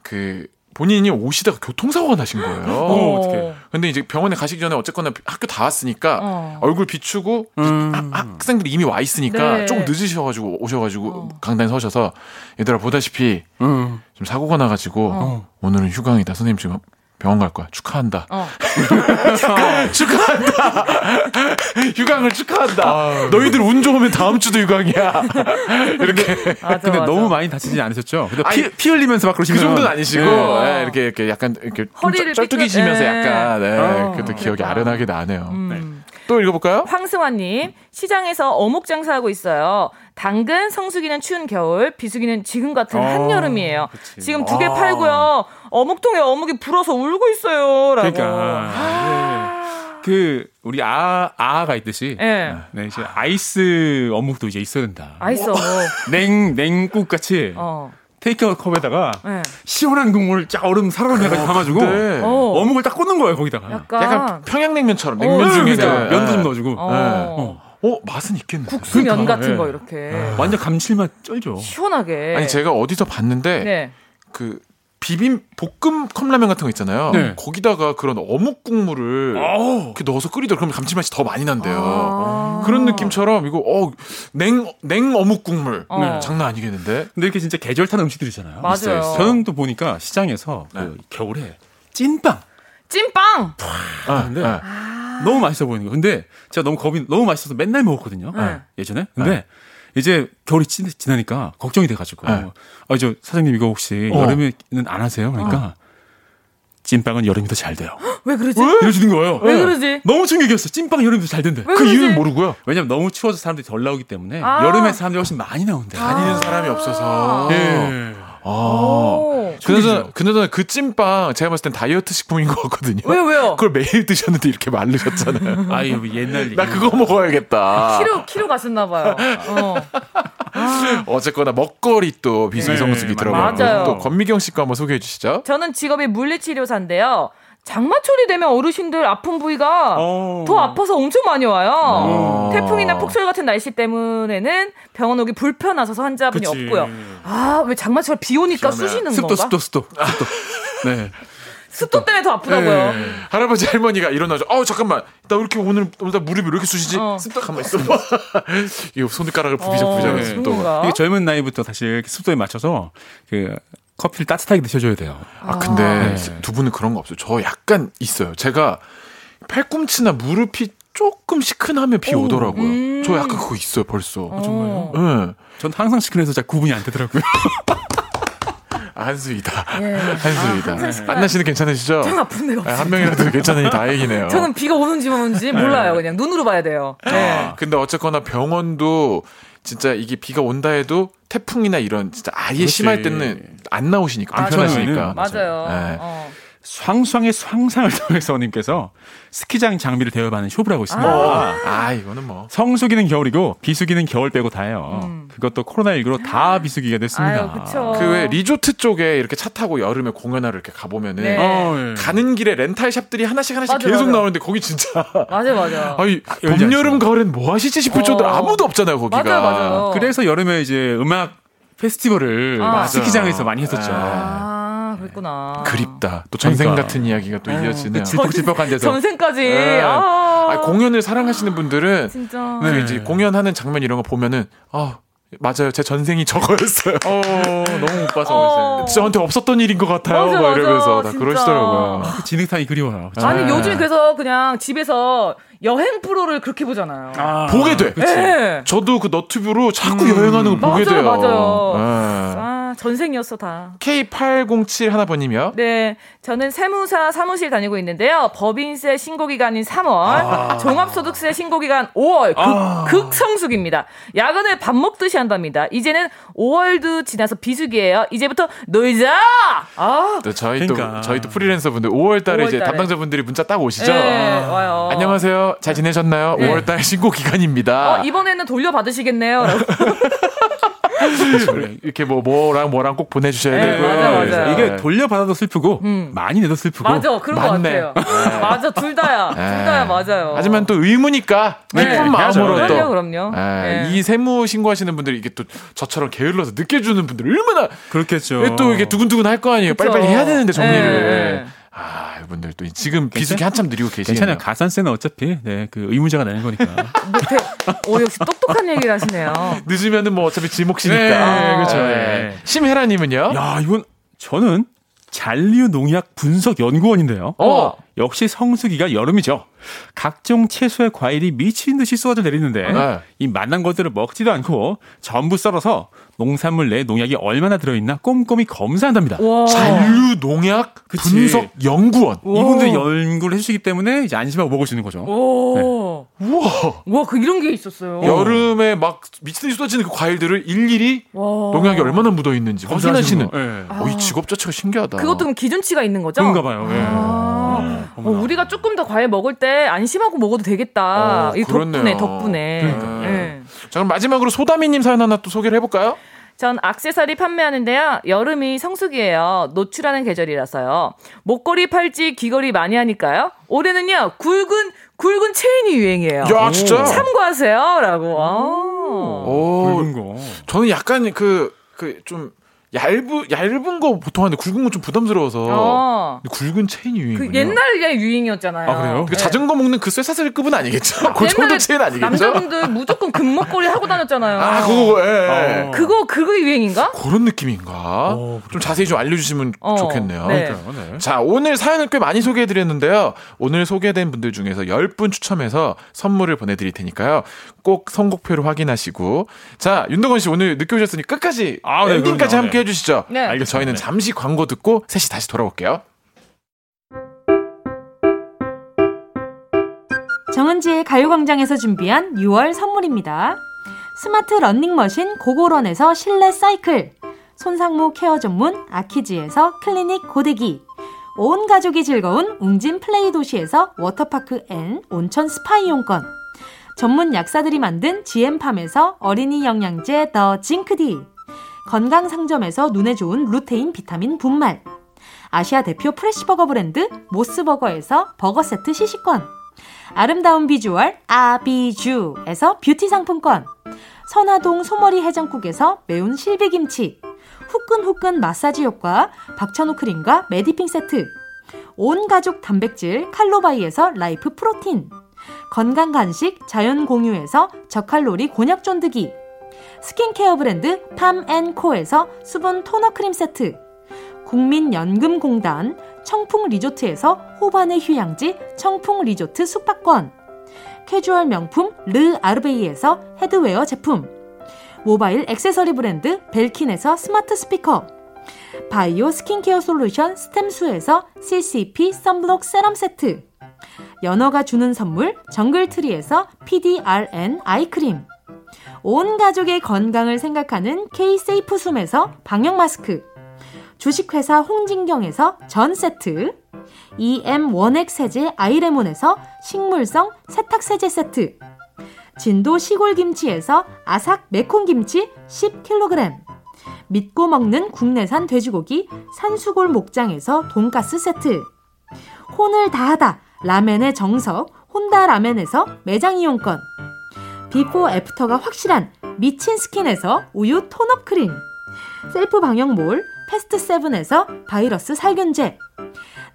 그 본인이 오시다가 교통사고가 나신 거예요. 어, 어떡해. 근데 이제 병원에 가시기 전에 어쨌거나 학교 다 왔으니까 어. 얼굴 비추고 음. 학- 학생들이 이미 와 있으니까 네. 조금 늦으셔가지고 오셔가지고 어. 강단에 서셔서 얘들아 보다시피 음. 좀 사고가 나가지고 어. 오늘은 휴강이다 선생님 지금 병원 갈 거야. 축하한다. 어. 축하 한다. 휴강을 축하한다. 너희들 운 좋으면 다음 주도 휴강이야. 이렇게. 맞아, 근데 맞아. 너무 많이 다치지 않으셨죠? 근데 피, 아니, 피 흘리면서 막그 그러시면 정도는 아니시고 예. 예, 이렇게 이렇게 약간 이렇게 좀 허리를 쩔- 쩔뚝이시면서 삐끗- 약간 네, 어, 그것도 기억이 그러니까. 아련하게 나네요. 음. 또 읽어볼까요? 황승환님 시장에서 어묵 장사하고 있어요. 당근, 성수기는 추운 겨울, 비수기는 지금 같은 어, 한여름이에요. 그치. 지금 두 개 팔고요. 어묵통에 어묵이 불어서 울고 있어요 라고. 그러니까 예. 그 우리 아 아가 있듯이 예. 네, 이제 아이스 어묵도 이제 있어야 된다. 아이스 어묵. 냉 냉국 같이 어. 테이크아웃 컵에다가 예. 시원한 국물 쫙 얼음 담아주고 근데 어. 어묵을 딱 꽂는 거예요 거기다가. 약간, 약간 평양냉면처럼 어, 냉면 중에 진짜. 그, 면도 좀 예. 넣어주고 어. 어 맛은 있겠네. 국수면 그러니까, 같은 예. 거 이렇게 완전 감칠맛 쩔죠. 시원하게. 아니 제가 어디서 봤는데 네. 그 비빔 볶음 컵라면 같은 거 있잖아요. 네. 거기다가 그런 어묵 국물을. 이렇게 넣어서 끓이더라. 그러면 감칠맛이 더 많이 난대요. 아. 그런 느낌처럼 이거 어냉냉 어묵 국물 어. 네, 장난 아니겠는데? 근데 이렇게 진짜 계절 타는 음식들이잖아요. 맞아요. 있어요, 있어요. 저는 또 보니까 시장에서 네. 그 겨울에 찐빵 찐빵. 아, 근데 네. 너무 맛있어 보이는 거. 근데 제가 너무 겁이 너무 맛있어서 맨날 먹었거든요. 네. 예전에. 근데 이제 겨울이 지, 지나니까 걱정이 돼가지고 네. 아 저 사장님 이거 혹시 어. 여름에는 안 하세요? 그러니까 찐빵은 여름이 더 잘 돼요. 왜 그러지? 이러시는 거예요. 왜 그러지? 너무 충격이었어. 찐빵 여름이 더 잘 된대. 왜그 그러지? 이유는 모르고요. 왜냐면 너무 추워서 사람들이 덜 나오기 때문에 아. 여름에 사람들이 훨씬 많이 나온대. 다니는 사람이 없어서. 예. 아. 오. 그나저나, 그나저나 그 찐빵 제가 봤을 땐 다이어트 식품인 것 같거든요. 왜요, 왜요? 그걸 매일 드셨는데 이렇게 마르셨잖아요. 아유 옛날 얘기. 나 그거 먹어야겠다. 키로 키로 가셨나 봐요. 어. 어쨌거나 먹거리 또 비수성수기 네, 들어가고 맞아요. 또 권미경 씨거 한번 소개해 주시죠. 저는 직업이 물리치료사인데요. 장마철이 되면 어르신들 아픈 부위가 어. 더 아파서 엄청 많이 와요. 어. 태풍이나 폭설 같은 날씨 때문에는 병원 오기 불편하셔서 환자분이 그치. 없고요. 아, 왜 장마철 비 오니까 시원해. 쑤시는 습도 건가? 습도 습도 습도. 네. 습도 때문에 더 아프다고요. 네. 할아버지 할머니가 일어나죠. 어 잠깐만 나 왜 이렇게 오늘 오늘 나 무릎이 왜 이렇게 쑤시지? 어. 습도 가만 있어. 봐. 이거 손가락을 부비적 어, 부비적 네. 습도가. 이게 젊은 나이부터 사실 습도에 맞춰서 그 커피를 따뜻하게 드셔줘야 돼요. 아 근데 네. 두 분은 그런 거 없어요. 저 약간 있어요. 제가 팔꿈치나 무릎이 조금 시큰하면 비 오더라고요. 음. 저 약간 그거 있어요 벌써. 정말요? 네. 전 항상 시큰해서 잘 구분이 안 되더라고요. 아, 한수이다. 예. 한수이다. 아, 안나 씨는 괜찮으시죠? 전 아픈 데가 네, 없어요. 한 명이라도 괜찮으니 다행이네요. 저는 비가 오는지 오는지 몰라요. 그냥 눈으로 봐야 돼요. 네. 아, 근데 어쨌거나 병원도 진짜 이게 비가 온다 해도 태풍이나 이런 진짜 아예 그렇지. 심할 때는 안 나오시니까 아, 불편하시니까. 맞아요. 네. 어. 황상의 황상을 통해서 님께서 스키장 장비를 대여받는 쇼부를 하고 있습니다. 아, 아, 이거는 뭐. 성수기는 겨울이고 비수기는 겨울 빼고 다예요. 음. 그것도 코로나19로 다 비수기가 됐습니다. 그쵸. 그왜 리조트 쪽에 이렇게 차 타고 여름에 공연하러 이렇게 가보면은 네. 어, 예. 가는 길에 렌탈 샵들이 하나씩 하나씩 맞아, 계속 맞아. 나오는데 거기 진짜 맞아, 맞아. 아니 봄 여름. 가을엔 뭐 하시지 싶을 어. 정도로 아무도 없잖아요 거기가. 맞아요, 맞아요. 그래서 여름에 이제 음악 페스티벌을 아. 스키장에서 많이 했었죠. 아, 그랬구나. 그립다. 또 전생 그러니까. 같은 이야기가 또 이어지네요. 질퍽질퍽한 데서. 전생까지. 네. 아, 아니, 공연을 사랑하시는 분들은 진짜. 그 네. 이제 공연하는 장면 이런 거 보면은 아 맞아요 제 전생이 저거였어요. 어, 너무 못 봐서 어. 저한테 없었던 일인 것 같아요. 맞아, 막 맞아, 이러면서 다 진짜. 그러시더라고요. 그 진흙탕이 그리워요. 아니, 네. 요즘 그래서 그냥 집에서 여행 프로를 그렇게 보잖아요. 아, 보게 돼. 예. 저도 그 너튜브로 자꾸 여행하는 거 보게 맞아요, 돼요. 맞아요. 네. 아, 전생이었어, 다. K807 하나번님이요. 네, 저는 세무사 사무실 다니고 있는데요. 법인세 신고기간인 3월, 종합소득세 신고기간 5월, 극, 극성수기입니다. 야근을 밥 먹듯이 한답니다. 이제는 5월도 지나서 비수기예요. 이제부터 놀자! 아, 또 저희 그러니까. 또 저희 또 프리랜서 분들 5월 달에 이제 5월 달에. 담당자분들이 문자 딱 오시죠. 네, 와요. 안녕하세요. 잘 지내셨나요? 네. 5월 달 신고 기간입니다. 어, 이번에는 돌려받으시겠네요. 이렇게 뭐 뭐랑 뭐랑 꼭 보내주셔야 네, 되고요. 맞아, 맞아. 이게 돌려받아도 슬프고 음. 많이 내도 슬프고 맞아, 그런 맞네. 것 같아요. 맞아, 둘 다야. 둘 다야, 맞아요. 하지만 또 의무니까 네, 기쁜 마음으로. 또 그럼요, 그럼요. 예, 네. 이 세무 신고하시는 분들이 이게 또 저처럼 게을러서 늦게 주는 분들 얼마나 그렇겠죠. 또 이게 두근두근 할 거 아니에요. 그쵸. 빨리빨리 해야 되는데 정리를. 네, 네. 아, 이분들 또 지금 비수기 한참 드리고 계시네요. 괜찮아요. 가산세는 어차피 네, 그 의무자가 내는 거니까. 오, 역시 똑똑한 얘기를 하시네요. 늦으면은 뭐 어차피 지 몫이니까. 네, 그렇죠. 네. 심혜라님은요? 야, 이건 저는 잔류 농약 분석 연구원인데요. 어. 역시 성수기가 여름이죠. 각종 채소에 과일이 미친 듯이 쏟아져 내리는데 네. 이 만난 것들을 먹지도 않고 전부 썰어서 농산물 내 농약이 얼마나 들어있나 꼼꼼히 검사한답니다. 와. 잔류 농약 그치. 분석 연구원. 이분들이 연구를 해주시기 때문에 이제 안심하고 먹을 수 있는 거죠. 오. 우와. 와, 그 이런 게 있었어요. 여름에 막 미친 듯이 쏟아지는 그 과일들을 일일이 와. 농약이 얼마나 묻어 있는지 확인하시는. 거. 예. 어, 이 직업 자체가 신기하다. 그것도 그럼 기준치가 있는 거죠? 그런가 봐요. 예. 아, 어, 우리가 조금 더 과일 먹을 때 안심하고 먹어도 되겠다. 어, 이 덕분에 그렇네요. 덕분에. 그러니까요. 예. 자, 그럼 마지막으로 소다미님 사연 하나 또 소개를 해볼까요? 전 악세사리 판매하는데요. 여름이 성수기예요. 노출하는 계절이라서요. 목걸이, 팔찌, 귀걸이 많이 하니까요. 올해는요. 굵은 굵은 체인이 유행이에요. 야, 진짜? 참고하세요.라고. 아. 오, 굵은 거. 저는 약간 그, 그, 좀, 얇은, 얇은 거 보통 하는데 굵은 건 좀 부담스러워서. 어. 굵은 체인이 유행이군요. 그 옛날에 유행이었잖아요. 아, 그래요? 그 자전거 먹는 그 쇠사슬급은 아니겠죠? 그 정도 옛날에 체인 아니겠죠? 남자분들 무조건 금목걸이 하고 다녔잖아요. 아, 그거, 예. 어. 그거 그거 유행인가? 그런 느낌인가? 어, 좀 자세히 좀 알려주시면 어, 좋겠네요. 네. 그러니까요, 네. 자, 오늘 사연을 꽤 많이 소개해드렸는데요. 오늘 소개된 분들 중에서 10분 추첨해서 선물을 보내드릴 테니까요. 꼭 선곡표를 확인하시고. 자, 윤동건 씨 오늘 늦게 오셨으니 끝까지 아, 네, 엔딩까지 그럼요. 함께 해 주시죠. 네. 알겠습니다. 저희는 네. 잠시 광고 듣고 셋이 다시 돌아올게요. 정은지의 가요광장에서 준비한 6월 선물입니다. 스마트 러닝머신 고고런에서 실내 사이클, 손상모 케어 전문 아키지에서 클리닉 고데기, 온 가족이 즐거운 웅진 플레이 도시에서 워터파크 and 온천 스파 이용권, 전문 약사들이 만든 GM팜에서 어린이 영양제 더 징크디, 건강 상점에서 눈에 좋은 루테인 비타민 분말, 아시아 대표 fresh버거 브랜드 모스버거에서 버거 세트 시식권, 아름다운 비주얼 아비주에서 뷰티 상품권. 선화동 소머리 해장국에서 매운 실비김치. 후끈후끈 마사지 효과 박찬호 크림과 메디핑 세트. 온 가족 단백질 칼로바이에서 라이프 프로틴. 건강 간식 자연 공유에서 저칼로리 곤약 쫀득이 스킨케어 브랜드 팜앤코에서 수분 토너 크림 세트. 국민연금공단 청풍 리조트에서 호반의 휴양지 청풍 리조트 숙박권. 캐주얼 명품 르 아르베이에서 headwear 제품. 모바일 액세서리 브랜드 벨킨에서 스마트 스피커. 바이오 스킨케어 솔루션 스템수에서 CCP 썬블록 세럼 세트. 연어가 주는 선물 정글트리에서 PDRN eye cream 온 가족의 건강을 생각하는 K-세이프 숨에서 방역 마스크 주식회사 홍진경에서 전 세트, EM 원액 세제 아이레몬에서 식물성 세탁 세제 세트, 진도 시골 김치에서 아삭 매콤 김치 10kg, 믿고 먹는 국내산 돼지고기 산수골 목장에서 돈가스 세트, 혼을 다하다 라멘의 정석 혼다 라멘에서 매장 이용권, 비포 애프터가 확실한 미친 스킨에서 우유 tone-up 크림, 셀프 방역몰 패스트 세븐에서 바이러스 살균제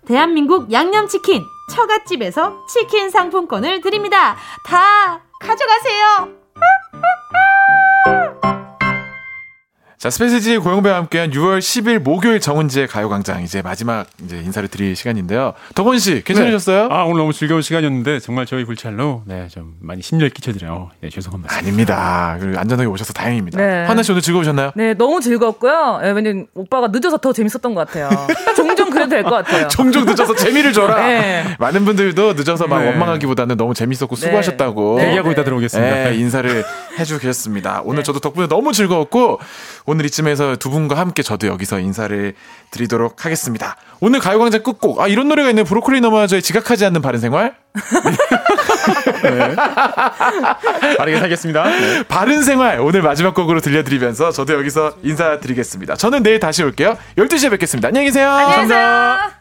대한민국 양념치킨 처갓집에서 치킨 상품권을 드립니다. 다 가져가세요. 자, 스페셜 DJ 고영배와 함께한 6월 10일 목요일 정은지의 가요광장 이제 마지막 이제 인사를 드릴 시간인데요. 덕원 씨 괜찮으셨어요? 네. 아, 오늘 너무 즐거운 시간이었는데 정말 저희 불찰로 네, 좀 많이 심려를 끼쳐드려. 네, 말씀. 아닙니다. 그리고 안전하게 오셔서 다행입니다. 네. 하나 씨 오늘 즐거우셨나요? 네, 너무 즐겁고요. 예, 왜냐면 오빠가 늦어서 더 재밌었던 것 같아요. 종종 그래도 될 것 같아요. 종종 늦어서 재미를 줘라. 네. 많은 분들도 늦어서 막 네. 원망하기보다는 너무 재밌었고 네. 수고하셨다고. 네. 대기하고 있다 들어오겠습니다. 네, 인사를 해주고 계셨습니다. 오늘 저도 덕분에 너무 즐거웠고 오늘 이쯤에서 두 분과 함께 저도 여기서 인사를 드리도록 하겠습니다. 오늘 가요광장 끝곡 아 이런 노래가 있네요. 브로콜리 너마저의 지각하지 않는 바른 생활. 빠르게 살겠습니다. 네. 바른 생활 오늘 마지막 곡으로 들려드리면서 저도 여기서 인사드리겠습니다. 저는 내일 다시 올게요. 12시에 뵙겠습니다. 안녕히 계세요. 안녕히 계세요.